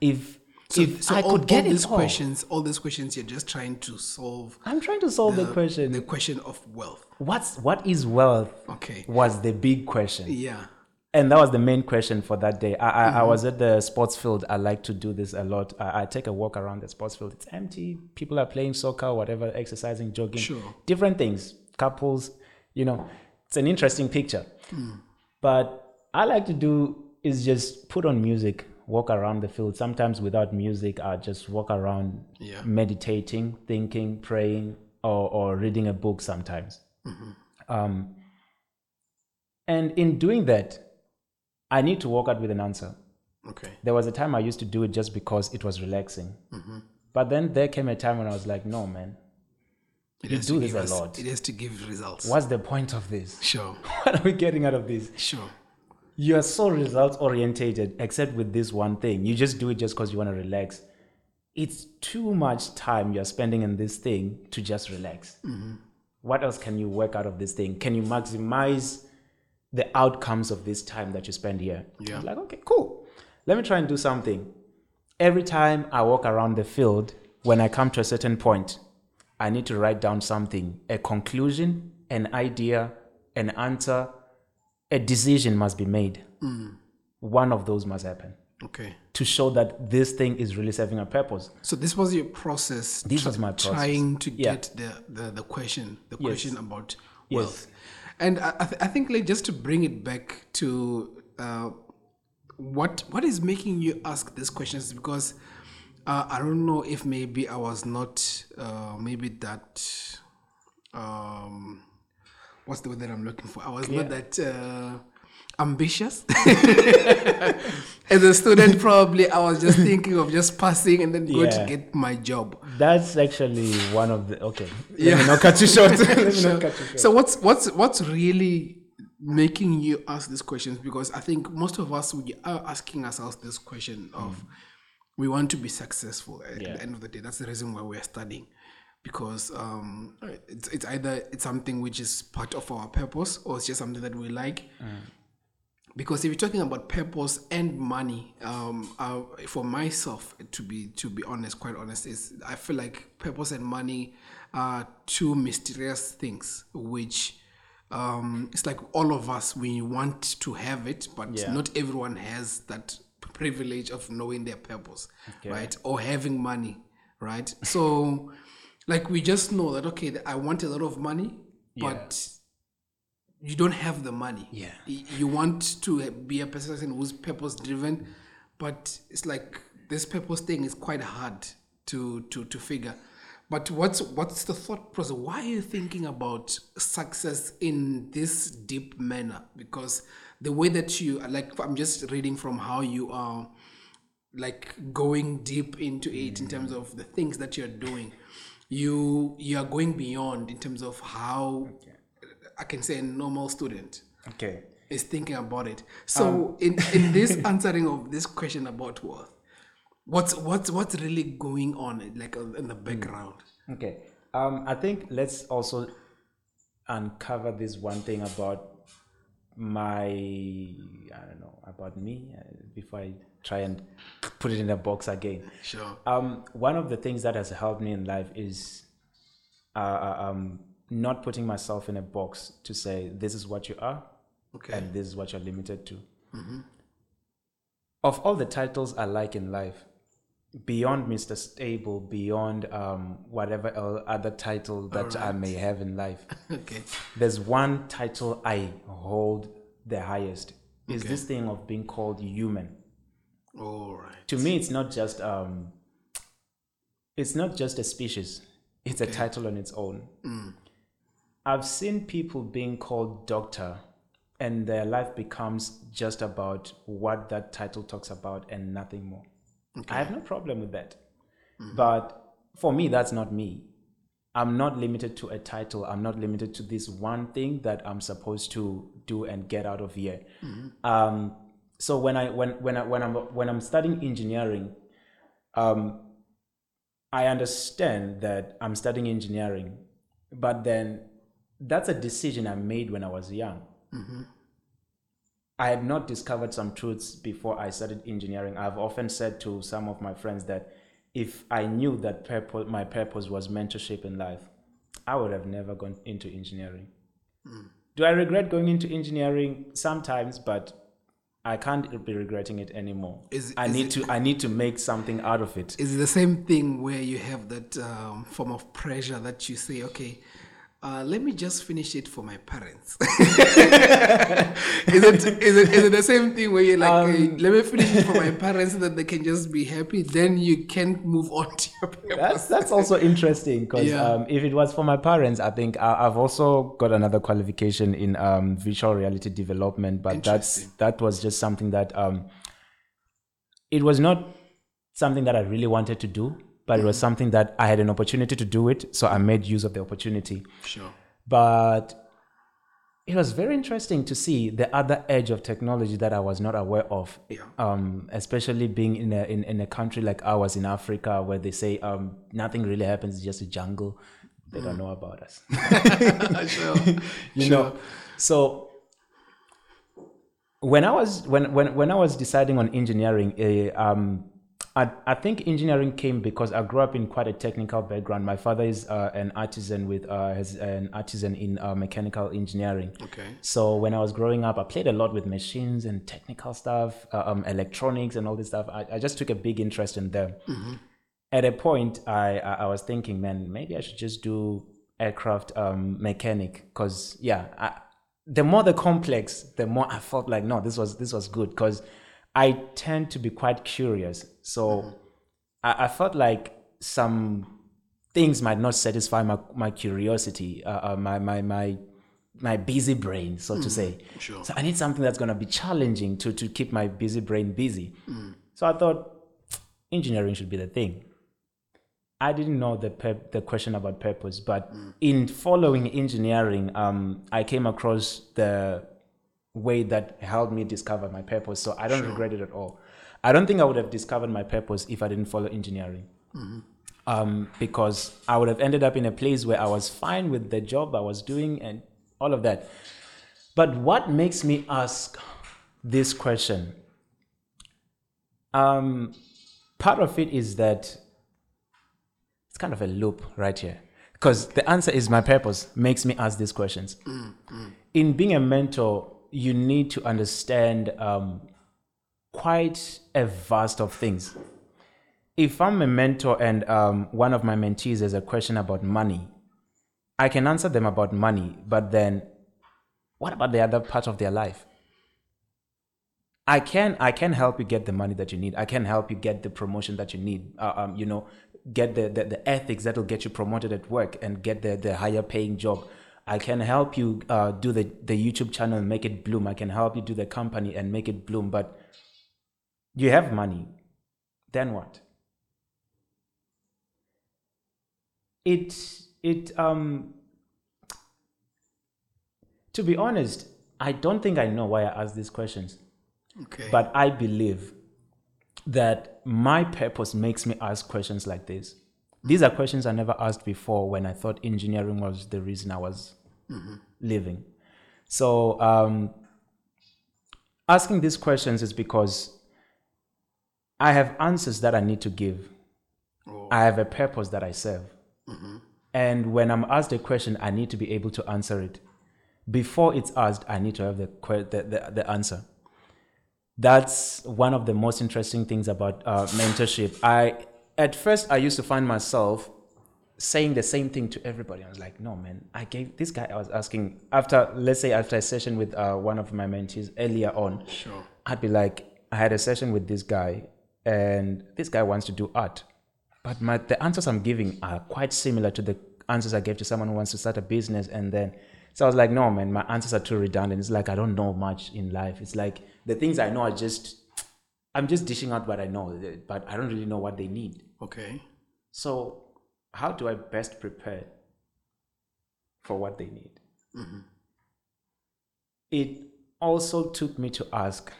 Speaker 2: If
Speaker 1: So,
Speaker 2: if
Speaker 1: so
Speaker 2: I
Speaker 1: all,
Speaker 2: could get
Speaker 1: all these
Speaker 2: all,
Speaker 1: questions, all these questions, you're just trying to solve
Speaker 2: I'm trying to solve the, question.
Speaker 1: the question of wealth.
Speaker 2: What's what is wealth?
Speaker 1: Okay.
Speaker 2: Was the big question.
Speaker 1: Yeah.
Speaker 2: and that was the main question for that day. I, I, I
Speaker 1: Mm-hmm.
Speaker 2: was at the sports field. I like to do this a lot. I, I take a walk around the sports field. It's empty. People are playing soccer, whatever, exercising, jogging,
Speaker 1: Sure.
Speaker 2: different things. Couples, you know, it's an interesting picture.
Speaker 1: Hmm.
Speaker 2: But I like to do is just put on music, walk around the field. Sometimes without music, I just walk around,
Speaker 1: Yeah.
Speaker 2: meditating, thinking, praying, or, or reading a book sometimes.
Speaker 1: Mm-hmm.
Speaker 2: Um, and in doing that, I need to walk out with an answer.
Speaker 1: Okay.
Speaker 2: There was a time I used to do it just because it was relaxing.
Speaker 1: Mm-hmm.
Speaker 2: But then there came a time when I was like, no, man,
Speaker 1: It
Speaker 2: You do this
Speaker 1: give
Speaker 2: a lot.
Speaker 1: It has to give results.
Speaker 2: what's the point of this?
Speaker 1: Sure. [laughs]
Speaker 2: What are we getting out of this?
Speaker 1: Sure.
Speaker 2: You are so results orientated, except with this one thing. You just do it just because you want to relax. It's too much time you're spending in this thing to just relax. Mm-hmm. What else can you work out of this thing? Can you maximize the outcomes of this time that you spend here?
Speaker 1: Yeah.
Speaker 2: Like, okay, cool. Let me try and do something. Every time I walk around the field, when I come to a certain point, I need to write down something a conclusion, an idea, an answer, a decision must be made. One of those must happen
Speaker 1: Okay.
Speaker 2: to show that this thing is really serving a purpose.
Speaker 1: So this was your process.
Speaker 2: This was my process.
Speaker 1: Trying to
Speaker 2: Yeah.
Speaker 1: get the, the, the question, the
Speaker 2: Yes.
Speaker 1: question about
Speaker 2: Yes.
Speaker 1: wealth. And I, I, th- I think like just to bring it back to uh, what what is making you ask these questions because uh, I don't know if maybe I was not uh, maybe that um, what's the word that I'm looking for? I was not that uh, ambitious. [laughs] As a student, probably I was just thinking of just passing and then going to get my job.
Speaker 2: That's actually one of the okay. Let
Speaker 1: Yeah.
Speaker 2: me not cut you short. [laughs] Let me not cut you short.
Speaker 1: So what's what's what's really making you ask these questions? Because I think most of us we are asking ourselves this question of we want to be successful at
Speaker 2: Yeah.
Speaker 1: the end of the day. That's the reason why we are studying. Because um, it's, it's either it's something which is part of our purpose or it's just something that we like. Because if you're talking about purpose and money, um, uh, for myself, to be to be honest, quite honest, is I feel like purpose and money are two mysterious things, which um, it's like all of us we want to have it, but
Speaker 2: Yeah.
Speaker 1: not everyone has that privilege of knowing their purpose,
Speaker 2: Okay.
Speaker 1: right, or having money, right. So, like we just know that okay, I want a lot of money,
Speaker 2: Yeah.
Speaker 1: but you don't have the money.
Speaker 2: Yeah.
Speaker 1: You want to be a person who's purpose driven, but it's like this purpose thing is quite hard to to to figure. But what's what's the thought process? Why are you thinking about success in this deep manner? Because the way that you like, I'm just reading from how you are like going deep into it in terms mm. of the things that you're doing you you are going beyond in terms of how i can say a normal student
Speaker 2: Okay.
Speaker 1: is thinking about it so in in this [laughs] answering of this question about worth what's what's what's really going on like uh, in the background
Speaker 2: Okay. Um, I think let's also uncover this one thing about my I don't know about me uh, before I try and put it in a box again.
Speaker 1: sure
Speaker 2: Um, one of the things that has helped me in life is uh, uh, um, not putting myself in a box to say this is what you are
Speaker 1: okay
Speaker 2: and this is what you're limited to. Of all the titles I like in life, beyond Mr. Stable, beyond um, whatever other title that I may have in life, [laughs]
Speaker 1: okay
Speaker 2: there's one title I hold the highest. Is
Speaker 1: Okay.
Speaker 2: this thing of being called human?
Speaker 1: All right
Speaker 2: To me, it's not just um, it's not just a species. It's a title on its own. I've seen people being called doctor, and their life becomes just about what that title talks about and nothing more. I have no problem with that. But for me, that's not me. I'm not limited to a title. I'm not limited to this one thing that I'm supposed to do and get out of here. Um, so when I when when I when I'm when I'm studying engineering, um, I understand that I'm studying engineering, but then that's a decision I made when I was young. I had not discovered some truths before I studied engineering. I've often said to some of my friends that if I knew that purpose, my purpose was mentorship in life, I would have never gone into engineering. Do I regret going into engineering? Sometimes, but I can't be regretting it anymore.
Speaker 1: Is-
Speaker 2: I
Speaker 1: is
Speaker 2: need
Speaker 1: it-
Speaker 2: to I need to make something out of it.
Speaker 1: Is it the same thing where you have that um, form of pressure that you say, okay, uh, let me just finish it for my parents? [laughs] is, it, is, it, is it the same thing where you're like,
Speaker 2: Um,
Speaker 1: "Hey, let me finish it for my parents so that they can just be happy? Then you can't move on to your purpose.
Speaker 2: That's that's also interesting because
Speaker 1: Yeah.
Speaker 2: um, if it was for my parents, I think I, I've also got another qualification in um, virtual reality development. But that's that was just something that um, it was not something that I really wanted to do, but it was something that I had an opportunity to do it, so I made use of the opportunity.
Speaker 1: Sure.
Speaker 2: But it was very interesting to see the other edge of technology that I was not aware of.
Speaker 1: Yeah.
Speaker 2: Um, especially being in a in, in a country like ours in Africa, where they say um, nothing really happens; it's just a jungle. They don't know about us, [laughs]
Speaker 1: sure. [laughs]
Speaker 2: you know. So when I was when when when I was deciding on engineering, uh, um, I I think engineering came because I grew up in quite a technical background. My father is uh, an artisan with uh, has an artisan in uh, mechanical engineering.
Speaker 1: Okay.
Speaker 2: So when I was growing up, I played a lot with machines and technical stuff, uh, um, electronics and all this stuff. I, I just took a big interest in them. At a point, I, I I was thinking, man, maybe I should just do aircraft um, mechanic because yeah, I, the more the complex, the more I felt like no, this was this was good because I tend to be quite curious. So I, I felt like some things might not satisfy my, my curiosity, uh, uh, my, my, my, my busy brain, so to say.
Speaker 1: sure.
Speaker 2: So I need something that's going to be challenging to, to keep my busy brain busy. So I thought engineering should be the thing. I didn't know the pep, the question about purpose, but in following engineering, um, I came across the way that helped me discover my purpose. So I don't regret it at all. I don't think I would have discovered my purpose if I didn't follow engineering. Um, because I would have ended up in a place where I was fine with the job I was doing and all of that. But what makes me ask this question? Um, part of it is that it's kind of a loop right here. Because the answer is my purpose makes me ask these questions. In being a mentor, you need to understand um, quite a vast of things. If I'm a mentor and um, one of my mentees has a question about money, I can answer them about money, but then what about the other part of their life? I can I can help you get the money that you need. I can help you get the promotion that you need. Uh, um, you know, get the, the the ethics that will get you promoted at work and get the the higher paying job. I can help you uh, do the the YouTube channel and make it bloom. I can help you do the company and make it bloom. But you have money, then what? It it um. To be honest, I don't think I know why I ask these questions.
Speaker 1: Okay.
Speaker 2: But I believe that my purpose makes me ask questions like this. These are questions I never asked before when I thought engineering was the reason I was living. So, um, asking these questions is because I have answers that I need to give.
Speaker 1: Oh.
Speaker 2: I have a purpose that I serve. And when I'm asked a question, I need to be able to answer it. Before it's asked, I need to have the, the, the, the answer that's one of the most interesting things about uh, mentorship. I at first I used to find myself saying the same thing to everybody. I was like, no man, I gave this guy. I was asking after let's say after a session with uh, one of my mentees earlier on.
Speaker 1: Sure.
Speaker 2: I'd be like, I had a session with this guy, and this guy wants to do art, but my the answers I'm giving are quite similar to the answers I gave to someone who wants to start a business, and then. So I was like, no, man, my answers are too redundant. It's like I don't know much in life. It's like the things I know are just, I'm just dishing out what I know, but I don't really know what they need.
Speaker 1: Okay.
Speaker 2: So, how do I best prepare for what they need. It also took me to ask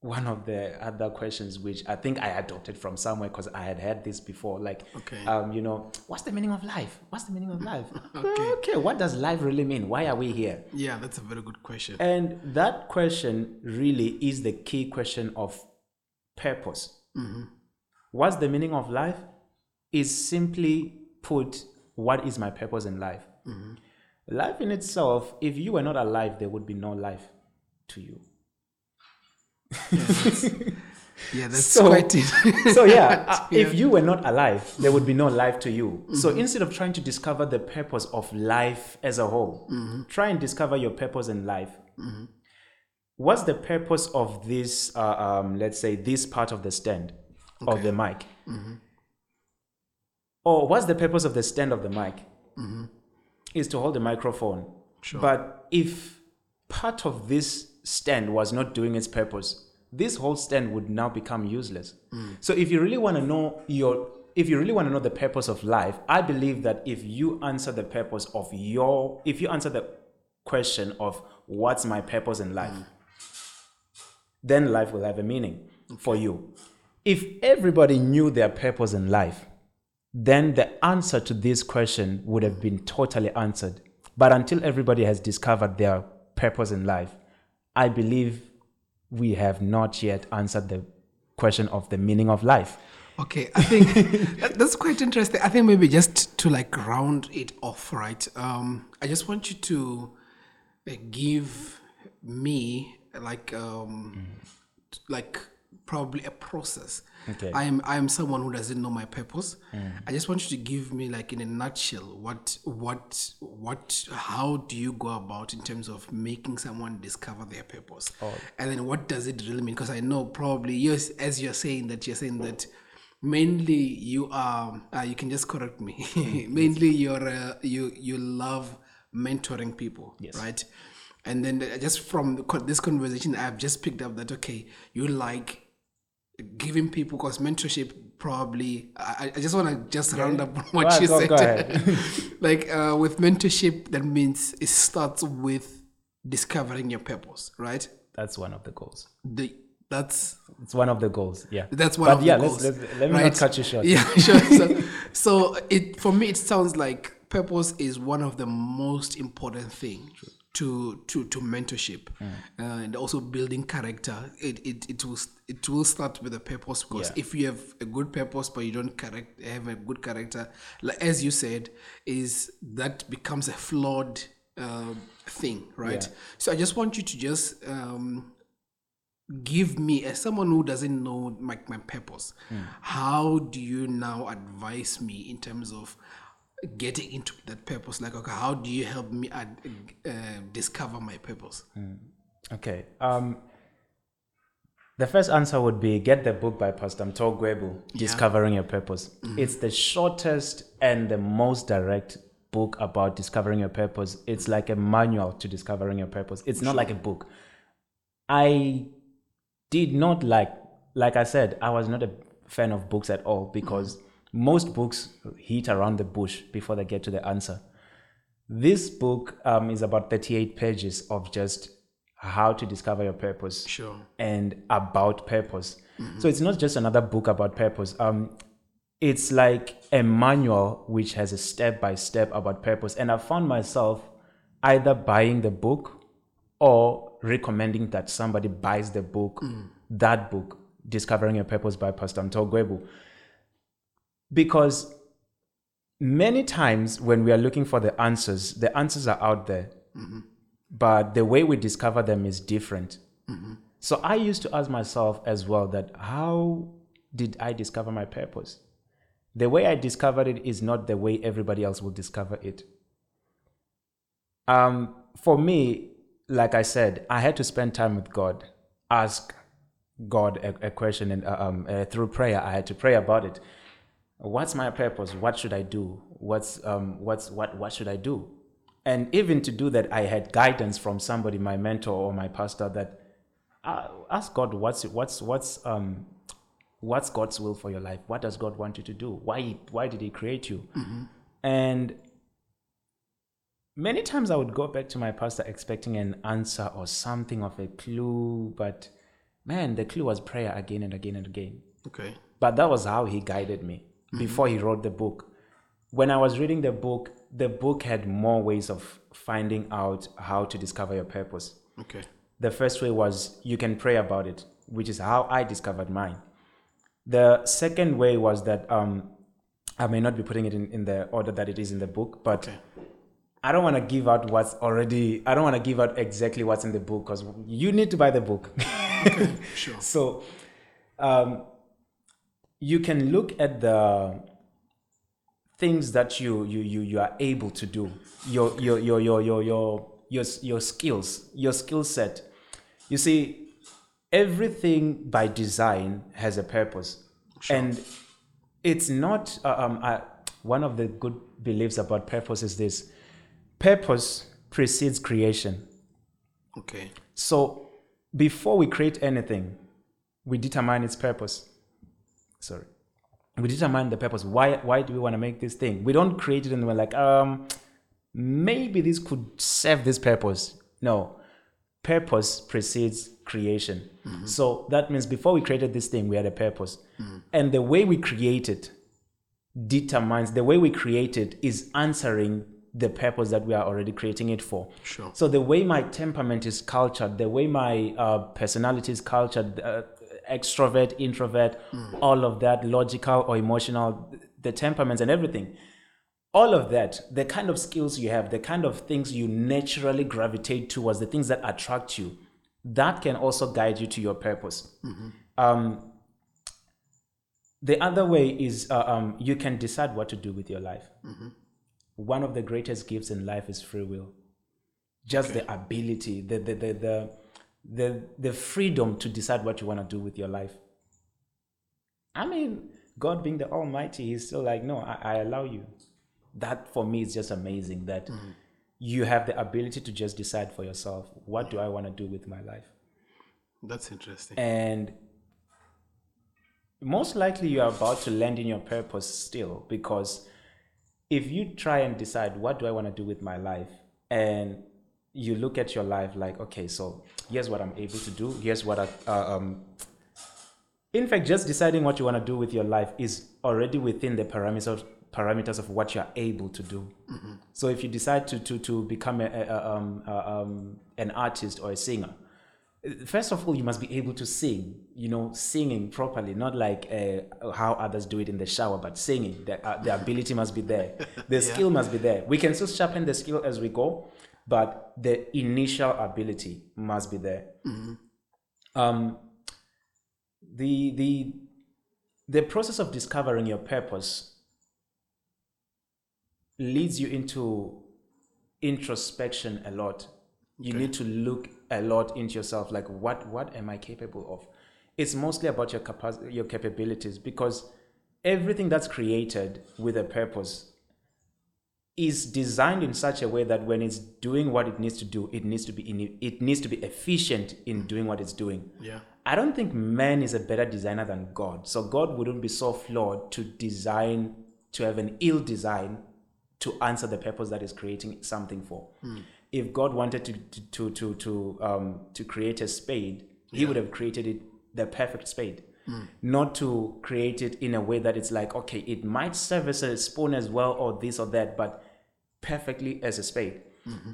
Speaker 2: one of the other questions, which I think I adopted from somewhere because I had heard this before. Like,
Speaker 1: Okay.
Speaker 2: um, you know, what's the meaning of life? What's the meaning of [laughs] life?
Speaker 1: Okay. [laughs]
Speaker 2: okay, what does life really mean? Why are we here?
Speaker 1: Yeah, that's a very good question.
Speaker 2: And that question really is the key question of purpose. What's the meaning of life? Is simply put, what is my purpose in life? Life in itself, if you were not alive, there would be no life to you.
Speaker 1: Yeah, that's [laughs]
Speaker 2: So-
Speaker 1: quite it.
Speaker 2: so yeah, uh, [laughs] if you were not alive, there would be no life to you. So instead of trying to discover the purpose of life as a whole, try and discover your purpose in life. What's the purpose of this? Uh, um, let's say this part of the stand of the mic, or what's the purpose of the stand of the mic? Mm-hmm. Is to hold the microphone.
Speaker 1: Sure.
Speaker 2: But if part of this stand was not doing its purpose, this whole stand would now become useless. Mm. So if you really want to know your if you really want to know the purpose of life, I believe that if you answer the purpose of your if you answer the question of what's my purpose in life, then life will have a meaning for you. If everybody knew their purpose in life, then the answer to this question would have been totally answered. But until everybody has discovered their purpose in life, I believe we have not yet answered the question of the meaning of life.
Speaker 1: Okay, I think [laughs] that, that's quite interesting. I think maybe just to like round it off, right? Um, I just want you to give me like um, t- like probably a process.
Speaker 2: Okay.
Speaker 1: I am I am someone who doesn't know my purpose. I just want you to give me like in a nutshell what what what how do you go about in terms of making someone discover their purpose, Oh. and then what does it really mean? Because I know probably yes, as you're saying that you're saying that mainly you are uh, you can just correct me [laughs] [laughs] mainly you're uh, you you love mentoring people right and then just from this conversation i've just picked up that okay you like giving people because mentorship probably i, I just want to just round up on [laughs] what
Speaker 2: Go-
Speaker 1: you
Speaker 2: go-
Speaker 1: said
Speaker 2: go [laughs] [laughs]
Speaker 1: like uh, with mentorship that means it starts with discovering your purpose right
Speaker 2: That's one of the goals.
Speaker 1: the that's
Speaker 2: It's one of the goals. Yeah.
Speaker 1: that's one
Speaker 2: But
Speaker 1: of
Speaker 2: yeah,
Speaker 1: the
Speaker 2: let's-
Speaker 1: goals.
Speaker 2: let's- let me not cut you short.
Speaker 1: Yeah, sure. So, so it for me, it sounds like purpose is one of the most important thing to to to mentorship,
Speaker 2: Mm.
Speaker 1: uh, and also building character. It it it will it will start with a purpose because
Speaker 2: Yeah.
Speaker 1: if you have a good purpose but you don't correct have a good character, like as you said, is that becomes a flawed uh, thing, right?
Speaker 2: Yeah.
Speaker 1: So I just want you to just um, give me as someone who doesn't know my, my purpose how do you now advise me in terms of getting into that purpose like okay how do you help me ad, uh, discover my purpose
Speaker 2: Okay. Um, the first answer would be get the book by Pastor Mto Gwebu, Discovering Your Purpose. It's the shortest and the most direct book about discovering your purpose. It's like a manual to discovering your purpose. It's not like a book. I did not like, like I said, I was not a fan of books at all because most books hit around the bush before they get to the answer. This book um, is about 38 pages of just how to discover your purpose
Speaker 1: sure
Speaker 2: and about purpose. So it's not just another book about purpose. Um, it's like a manual which has a step by step about purpose. And I found myself either buying the book or recommending that somebody buys the book, that book, Discovering Your Purpose by Pastor Mto Gwebu. Because many times when we are looking for the answers, the answers are out there, but the way we discover them is different. So I used to ask myself as well that how did I discover my purpose? The way I discovered it is not the way everybody else will discover it. Um, for me, like I said, I had to spend time with God, ask God a, a question, and uh, um, uh, through prayer, I had to pray about it. What's my purpose? What should I do? What's um, what's what what should I do? And even to do that, I had guidance from somebody, my mentor or my pastor, that uh, ask God, what's what's what's um, what's God's will for your life? What does God want you to do? Why why did He create you? And many times I would go back to my pastor expecting an answer or something of a clue, but man, the clue was prayer again and again and again.
Speaker 1: Okay.
Speaker 2: But that was how he guided me before he wrote the book. When I was reading the book, the book had more ways of finding out how to discover your purpose.
Speaker 1: Okay.
Speaker 2: The first way was you can pray about it, which is how I discovered mine. The second way was that um, I may not be putting it in, in the order that it is in the book, but
Speaker 1: Okay.
Speaker 2: I don't want to give out what's already, I don't want to give out exactly what's in the book because you need to buy the book.
Speaker 1: Sure. [laughs]
Speaker 2: So um, you can look at the things that you you you, you are able to do. Your your your your your your your, your skills your skill set. You see everything by design has a purpose. And it's not uh, um, uh, one of the good beliefs about purpose is this. Purpose precedes creation.
Speaker 1: Okay.
Speaker 2: so before we create anything, we determine its purpose. Sorry. We determine the purpose. Why why do we want to make this thing? We don't create it and we're like, um, maybe this could serve this purpose. No. Purpose precedes creation. So that means before we created this thing, we had a purpose. And the way we create it determines the way we create it is answering the purpose that we are already creating it for.
Speaker 1: Sure.
Speaker 2: So the way my temperament is cultured, the way my uh, personality is cultured, uh, extrovert, introvert, all of that, logical or emotional, the temperaments and everything, all of that, the kind of skills you have, the kind of things you naturally gravitate towards, the things that attract you, that can also guide you to your purpose. Um, the other way is uh, um, you can decide what to do with your life. One of the greatest gifts in life is free will. Just the ability, the the, the the the the freedom to decide what you want to do with your life. I mean, God being the Almighty, He's still like, no, I, I allow you. That for me is just amazing that mm-hmm. you have the ability to just decide for yourself what do I want to do with my life.
Speaker 1: That's interesting.
Speaker 2: And most likely you are about to land in your purpose still because if you try and decide what do I want to do with my life and you look at your life like okay so here's what I'm able to do. Here's what I uh, um in fact just deciding what you want to do with your life is already within the parameters parameters of what you're able to do. So if you decide to to to become a, a, um, a, um, an artist or a singer first of all you must be able to sing you know singing properly not like uh, how others do it in the shower but singing. The, uh, the ability must be there. [laughs] The skill must be there. We can still sharpen the skill as we go but the initial ability must be there. Um, the the the process of discovering your purpose leads you into introspection a lot. You need to look a lot into yourself like what what am i capable of? It's mostly about your capacity your capabilities because everything that's created with a purpose is designed in such a way that when it's doing what it needs to do it needs to be in, it needs to be efficient in doing what it's doing
Speaker 1: Yeah.
Speaker 2: I don't think man is a better designer than God. So God wouldn't be so flawed to design to have an ill design to answer the purpose that is creating something for. If God wanted to to to to to, um, to create a spade, He would have created it the perfect spade. Not to create it in a way that it's like, okay, it might serve as a spoon as well, or this or that, but perfectly as a spade.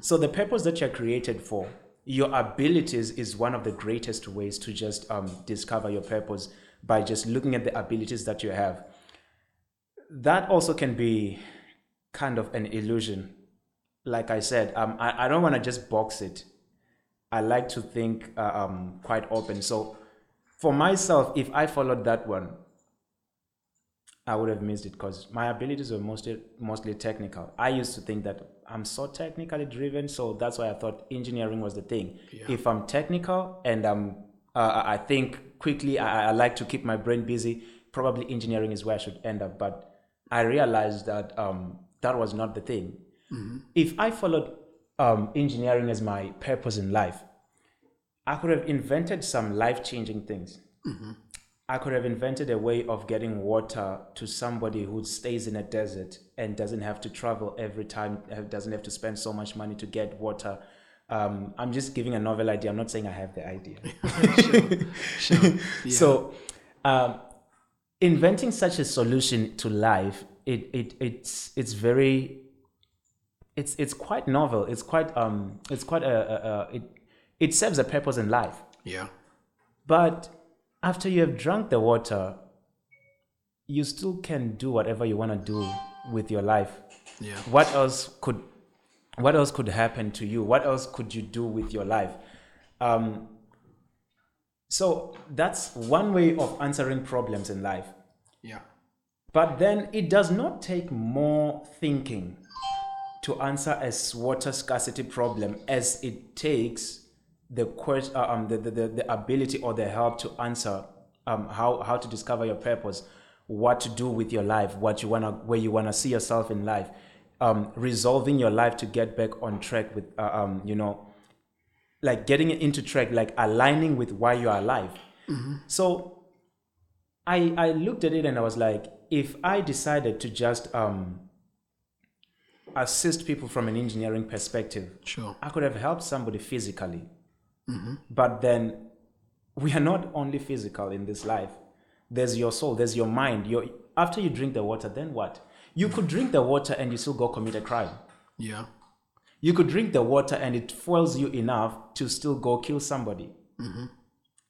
Speaker 2: So the purpose that you're created for, your abilities is one of the greatest ways to just um, discover your purpose by just looking at the abilities that you have. That also can be kind of an illusion. Like I said, um, I, I don't want to just box it. I like to think uh, um, quite open. So for myself, if I followed that one, I would have missed it because my abilities were mostly mostly technical. I used to think that I'm so technically driven, so that's why I thought engineering was the thing. If I'm technical and I'm, uh, I think quickly, I, I like to keep my brain busy. Probably engineering is where I should end up. But I realized that um, that was not the thing. If I followed um, engineering as my purpose in life, I could have invented some life changing things. I could have invented a way of getting water to somebody who stays in a desert and doesn't have to travel every time, uh, doesn't have to spend so much money to get water. Um, I'm just giving a novel idea. I'm not saying I have the idea. [laughs]
Speaker 1: sure. sure. Yeah.
Speaker 2: So, um, inventing such a solution to life, it, it it's it's very it's it's quite novel. It's quite um it's quite a, a, a it it serves a purpose in life.
Speaker 1: yeah.
Speaker 2: But after you have drunk the water, you still can do whatever you want to do with your life.
Speaker 1: Yeah.
Speaker 2: What else could what else could happen to you? What else could you do with your life? Um, so that's one way of answering problems in life.
Speaker 1: Yeah.
Speaker 2: But then it does not take more thinking to answer a water scarcity problem as it takes the, quest, uh, um, the, the, the, the ability or the help to answer um, how, how to discover your purpose, what to do with your life, what you wanna, where you wanna see yourself in life, um, resolving your life to get back on track with, uh, um, you know, like getting it into track, like aligning with why you are alive. So I I looked at it and I was like, if I decided to just um, assist people from an engineering perspective,
Speaker 1: Sure.
Speaker 2: I could have helped somebody physically. Mm-hmm. But then we are not only physical in this life. There's your soul, there's your mind. Your after you drink the water, then what? You could drink the water and you still go commit a crime.
Speaker 1: Yeah.
Speaker 2: You could drink the water and it fuels you enough to still go kill somebody. Mm-hmm.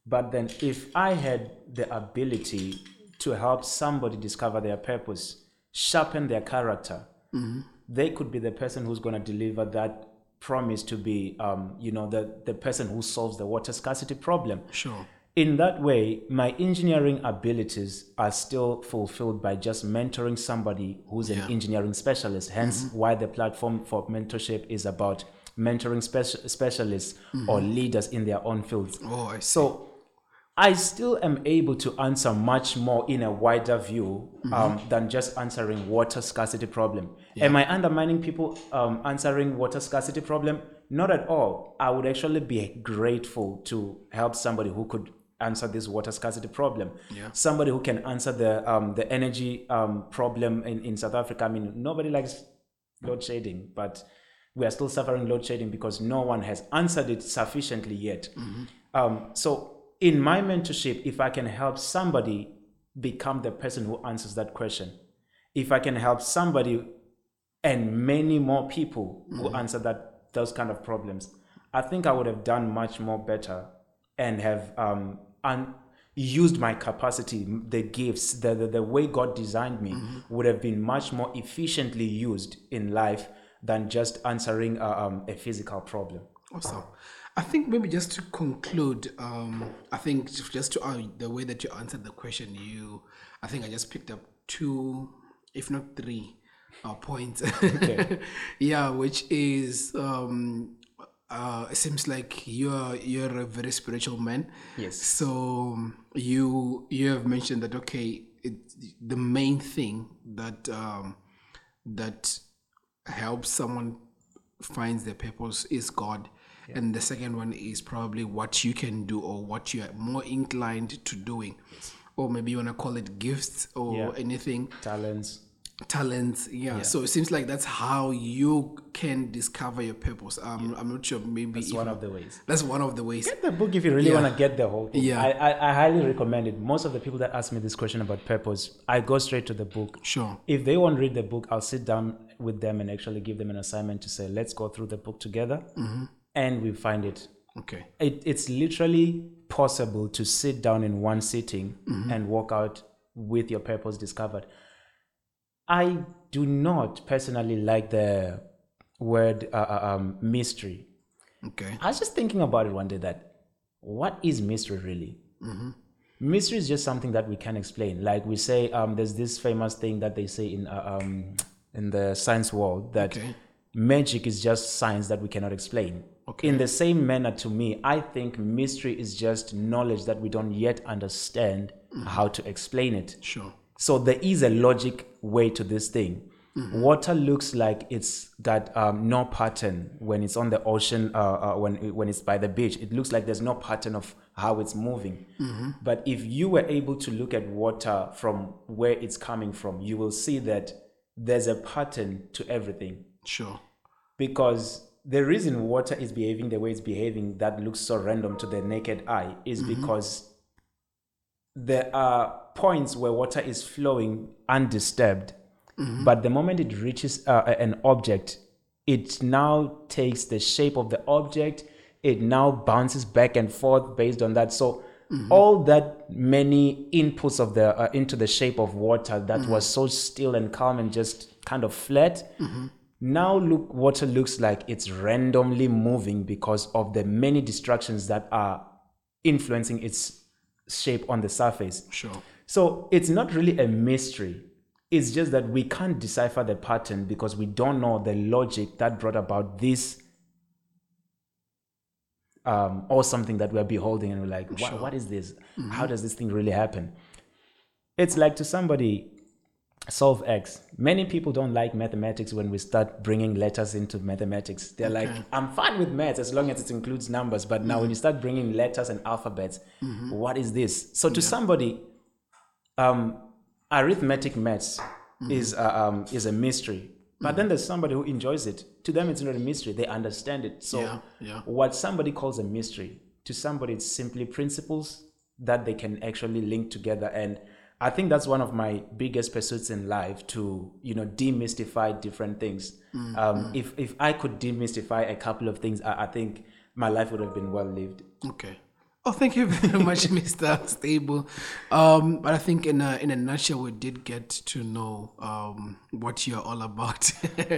Speaker 2: But then, if I had the ability to help somebody discover their purpose, sharpen their character, mm-hmm. they could be the person who's going to deliver that promise to be, um, you know, the, the person who solves the water scarcity problem.
Speaker 1: Sure.
Speaker 2: In that way, my engineering abilities are still fulfilled by just mentoring somebody who's
Speaker 1: Yeah.
Speaker 2: an engineering specialist. Hence, why the platform for mentorship is about mentoring speci- specialists or leaders in their own fields.
Speaker 1: Oh, I see.
Speaker 2: So, I still am able to answer much more in a wider view um, than just answering water scarcity problem. Am I undermining people um, answering water scarcity problem? Not at all. I would actually be grateful to help somebody who could answer this water scarcity problem.
Speaker 1: Yeah.
Speaker 2: Somebody who can answer the um, the energy um, problem in, in South Africa. I mean, nobody likes load shedding, but we are still suffering load shedding because no one has answered it sufficiently yet. Um, so, in my mentorship, if I can help somebody become the person who answers that question, if I can help somebody and many more people who answer that those kind of problems, I think I would have done much more better and have um, un- used my capacity, the gifts, the, the, the way God designed me would have been much more efficiently used in life than just answering uh, um, a physical problem.
Speaker 1: Awesome. I think maybe just to conclude, um, I think just to uh, the way that you answered the question, you, I think I just picked up two, if not three, uh, points. [laughs] yeah, which is, um, uh, it seems like you're you're a very spiritual man.
Speaker 2: Yes.
Speaker 1: So you you have mentioned that okay, it, the main thing that um, that helps someone finds their purpose is God. And the second one is probably what you can do or what you are more inclined to doing. Or maybe you want to call it gifts or
Speaker 2: Yeah.
Speaker 1: anything,
Speaker 2: Talents.
Speaker 1: Talents. Yeah. So it seems like that's how you can discover your purpose. Um, I'm not sure. Maybe if-
Speaker 2: one of the ways.
Speaker 1: that's one of the ways.
Speaker 2: Get the book if you really
Speaker 1: Yeah.
Speaker 2: want to get the whole thing.
Speaker 1: Yeah.
Speaker 2: I, I, I highly recommend it. Most of the people that ask me this question about purpose, I go straight to the book.
Speaker 1: Sure.
Speaker 2: If they won't read the book, I'll sit down with them and actually give them an assignment to say, let's go through the book together and we find it.
Speaker 1: Okay.
Speaker 2: it. It's literally possible to sit down in one sitting and walk out with your purpose discovered. I do not personally like the word uh, uh, um, mystery.
Speaker 1: Okay.
Speaker 2: I was just thinking about it one day that what is mystery really? Mystery is just something that we can explain. Like we say, um, there's this famous thing that they say in uh, um, in the science world that
Speaker 1: Okay.
Speaker 2: magic is just science that we cannot explain.
Speaker 1: Okay.
Speaker 2: In the same manner, to me, I think mystery is just knowledge that we don't yet understand how to explain it.
Speaker 1: Sure.
Speaker 2: So there is a logic way to this thing. Water looks like it's got um, no pattern when it's on the ocean. Uh, uh, when when it's by the beach, it looks like there's no pattern of how it's moving. But if you were able to look at water from where it's coming from, you will see that there's a pattern to everything
Speaker 1: Sure.
Speaker 2: because the reason water is behaving the way it's behaving that looks so random to the naked eye is because there are points where water is flowing undisturbed but the moment it reaches uh, an object it now takes the shape of the object. It now bounces back and forth based on that. So all that many inputs of the uh, into the shape of water that was so still and calm and just kind of flat now look water looks like it's randomly moving because of the many distractions that are influencing its shape on the surface
Speaker 1: Sure.
Speaker 2: so it's not really a mystery. It's just that we can't decipher the pattern because we don't know the logic that brought about this um, or something that we're beholding and we're like, what, what is this? How does this thing really happen? It's like to somebody, solve X. Many people don't like mathematics when we start bringing letters into mathematics. They're like, I'm fine with maths as long as it includes numbers. But now when you start bringing letters and alphabets, what is this? So to somebody, um, arithmetic maths is uh, um, is a mystery. But then there's somebody who enjoys it. To them, it's not a mystery. They understand it. So
Speaker 1: Yeah, yeah.
Speaker 2: what somebody calls a mystery to somebody, it's simply principles that they can actually link together. And I think that's one of my biggest pursuits in life to you know demystify different things.
Speaker 1: Mm,
Speaker 2: Um, if if I could demystify a couple of things, I, I think my life would have been well lived.
Speaker 1: Okay. Oh, thank you very much, [laughs] Mr. Stable. Um, but I think in a in a nutshell, we did get to know um, what you're all about.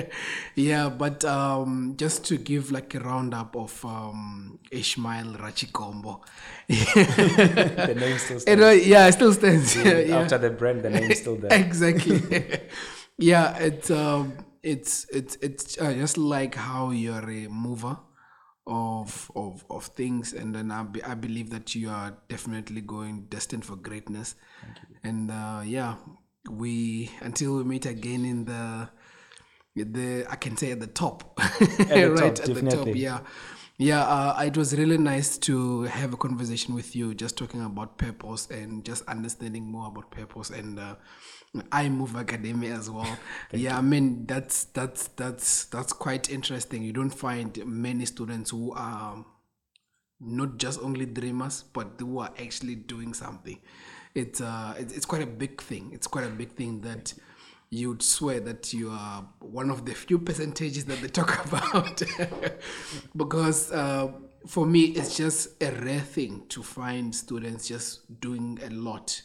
Speaker 1: [laughs] yeah, but um, just to give like a roundup of um, Ishmael Ratshikombo. [laughs]
Speaker 2: The name still stands.
Speaker 1: yeah, it still stands. Yeah, yeah.
Speaker 2: After the brand, the name's still there.
Speaker 1: exactly yeah it's um it's it's it's uh, just like how you're a mover of of of things and then I, be, I believe that you are definitely going destined for greatness. And uh yeah we until we meet again in the the i can say at the top.
Speaker 2: The [laughs]
Speaker 1: right
Speaker 2: top,
Speaker 1: at the top yeah. Yeah uh, it was really nice to have a conversation with you just talking about purpose and just understanding more about purpose and uh, iMove Academy as well. [laughs] Yeah i mean that's that's that's that's quite interesting. You don't find many students who are not just only dreamers but who are actually doing something. It's uh it's, it's quite a big thing. It's quite a big thing that you'd swear that you are one of the few percentages that they talk [laughs] about. [laughs] Because uh, for me it's just a rare thing to find students just doing a lot.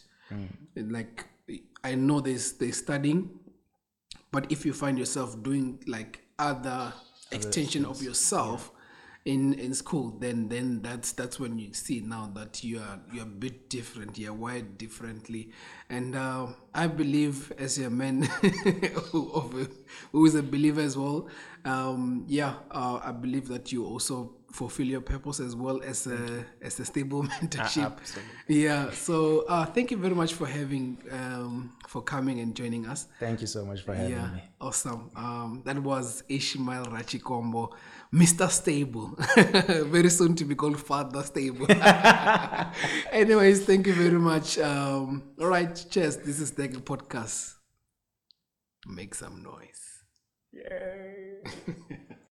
Speaker 1: Like i know there's they're studying but if you find yourself doing like other extension of yourself in in school then then that's that's when you see now that you are you're a bit different you're wired differently. And uh, i believe as a man [laughs] who, who is a believer as well um yeah uh, i believe that you also fulfill your purpose as well as a as a stable [laughs] mentorship yeah so uh thank you very much for having um for coming and joining us
Speaker 2: Thank you so much for having
Speaker 1: yeah,
Speaker 2: me.
Speaker 1: awesome. Um, that was Ishmael Ratshikombo, Mr. Stable. [laughs] very soon to be called Father Stable. [laughs] Anyways, thank you very much. Um, all right, cheers. This is the podcast. Make some noise.
Speaker 2: Yay.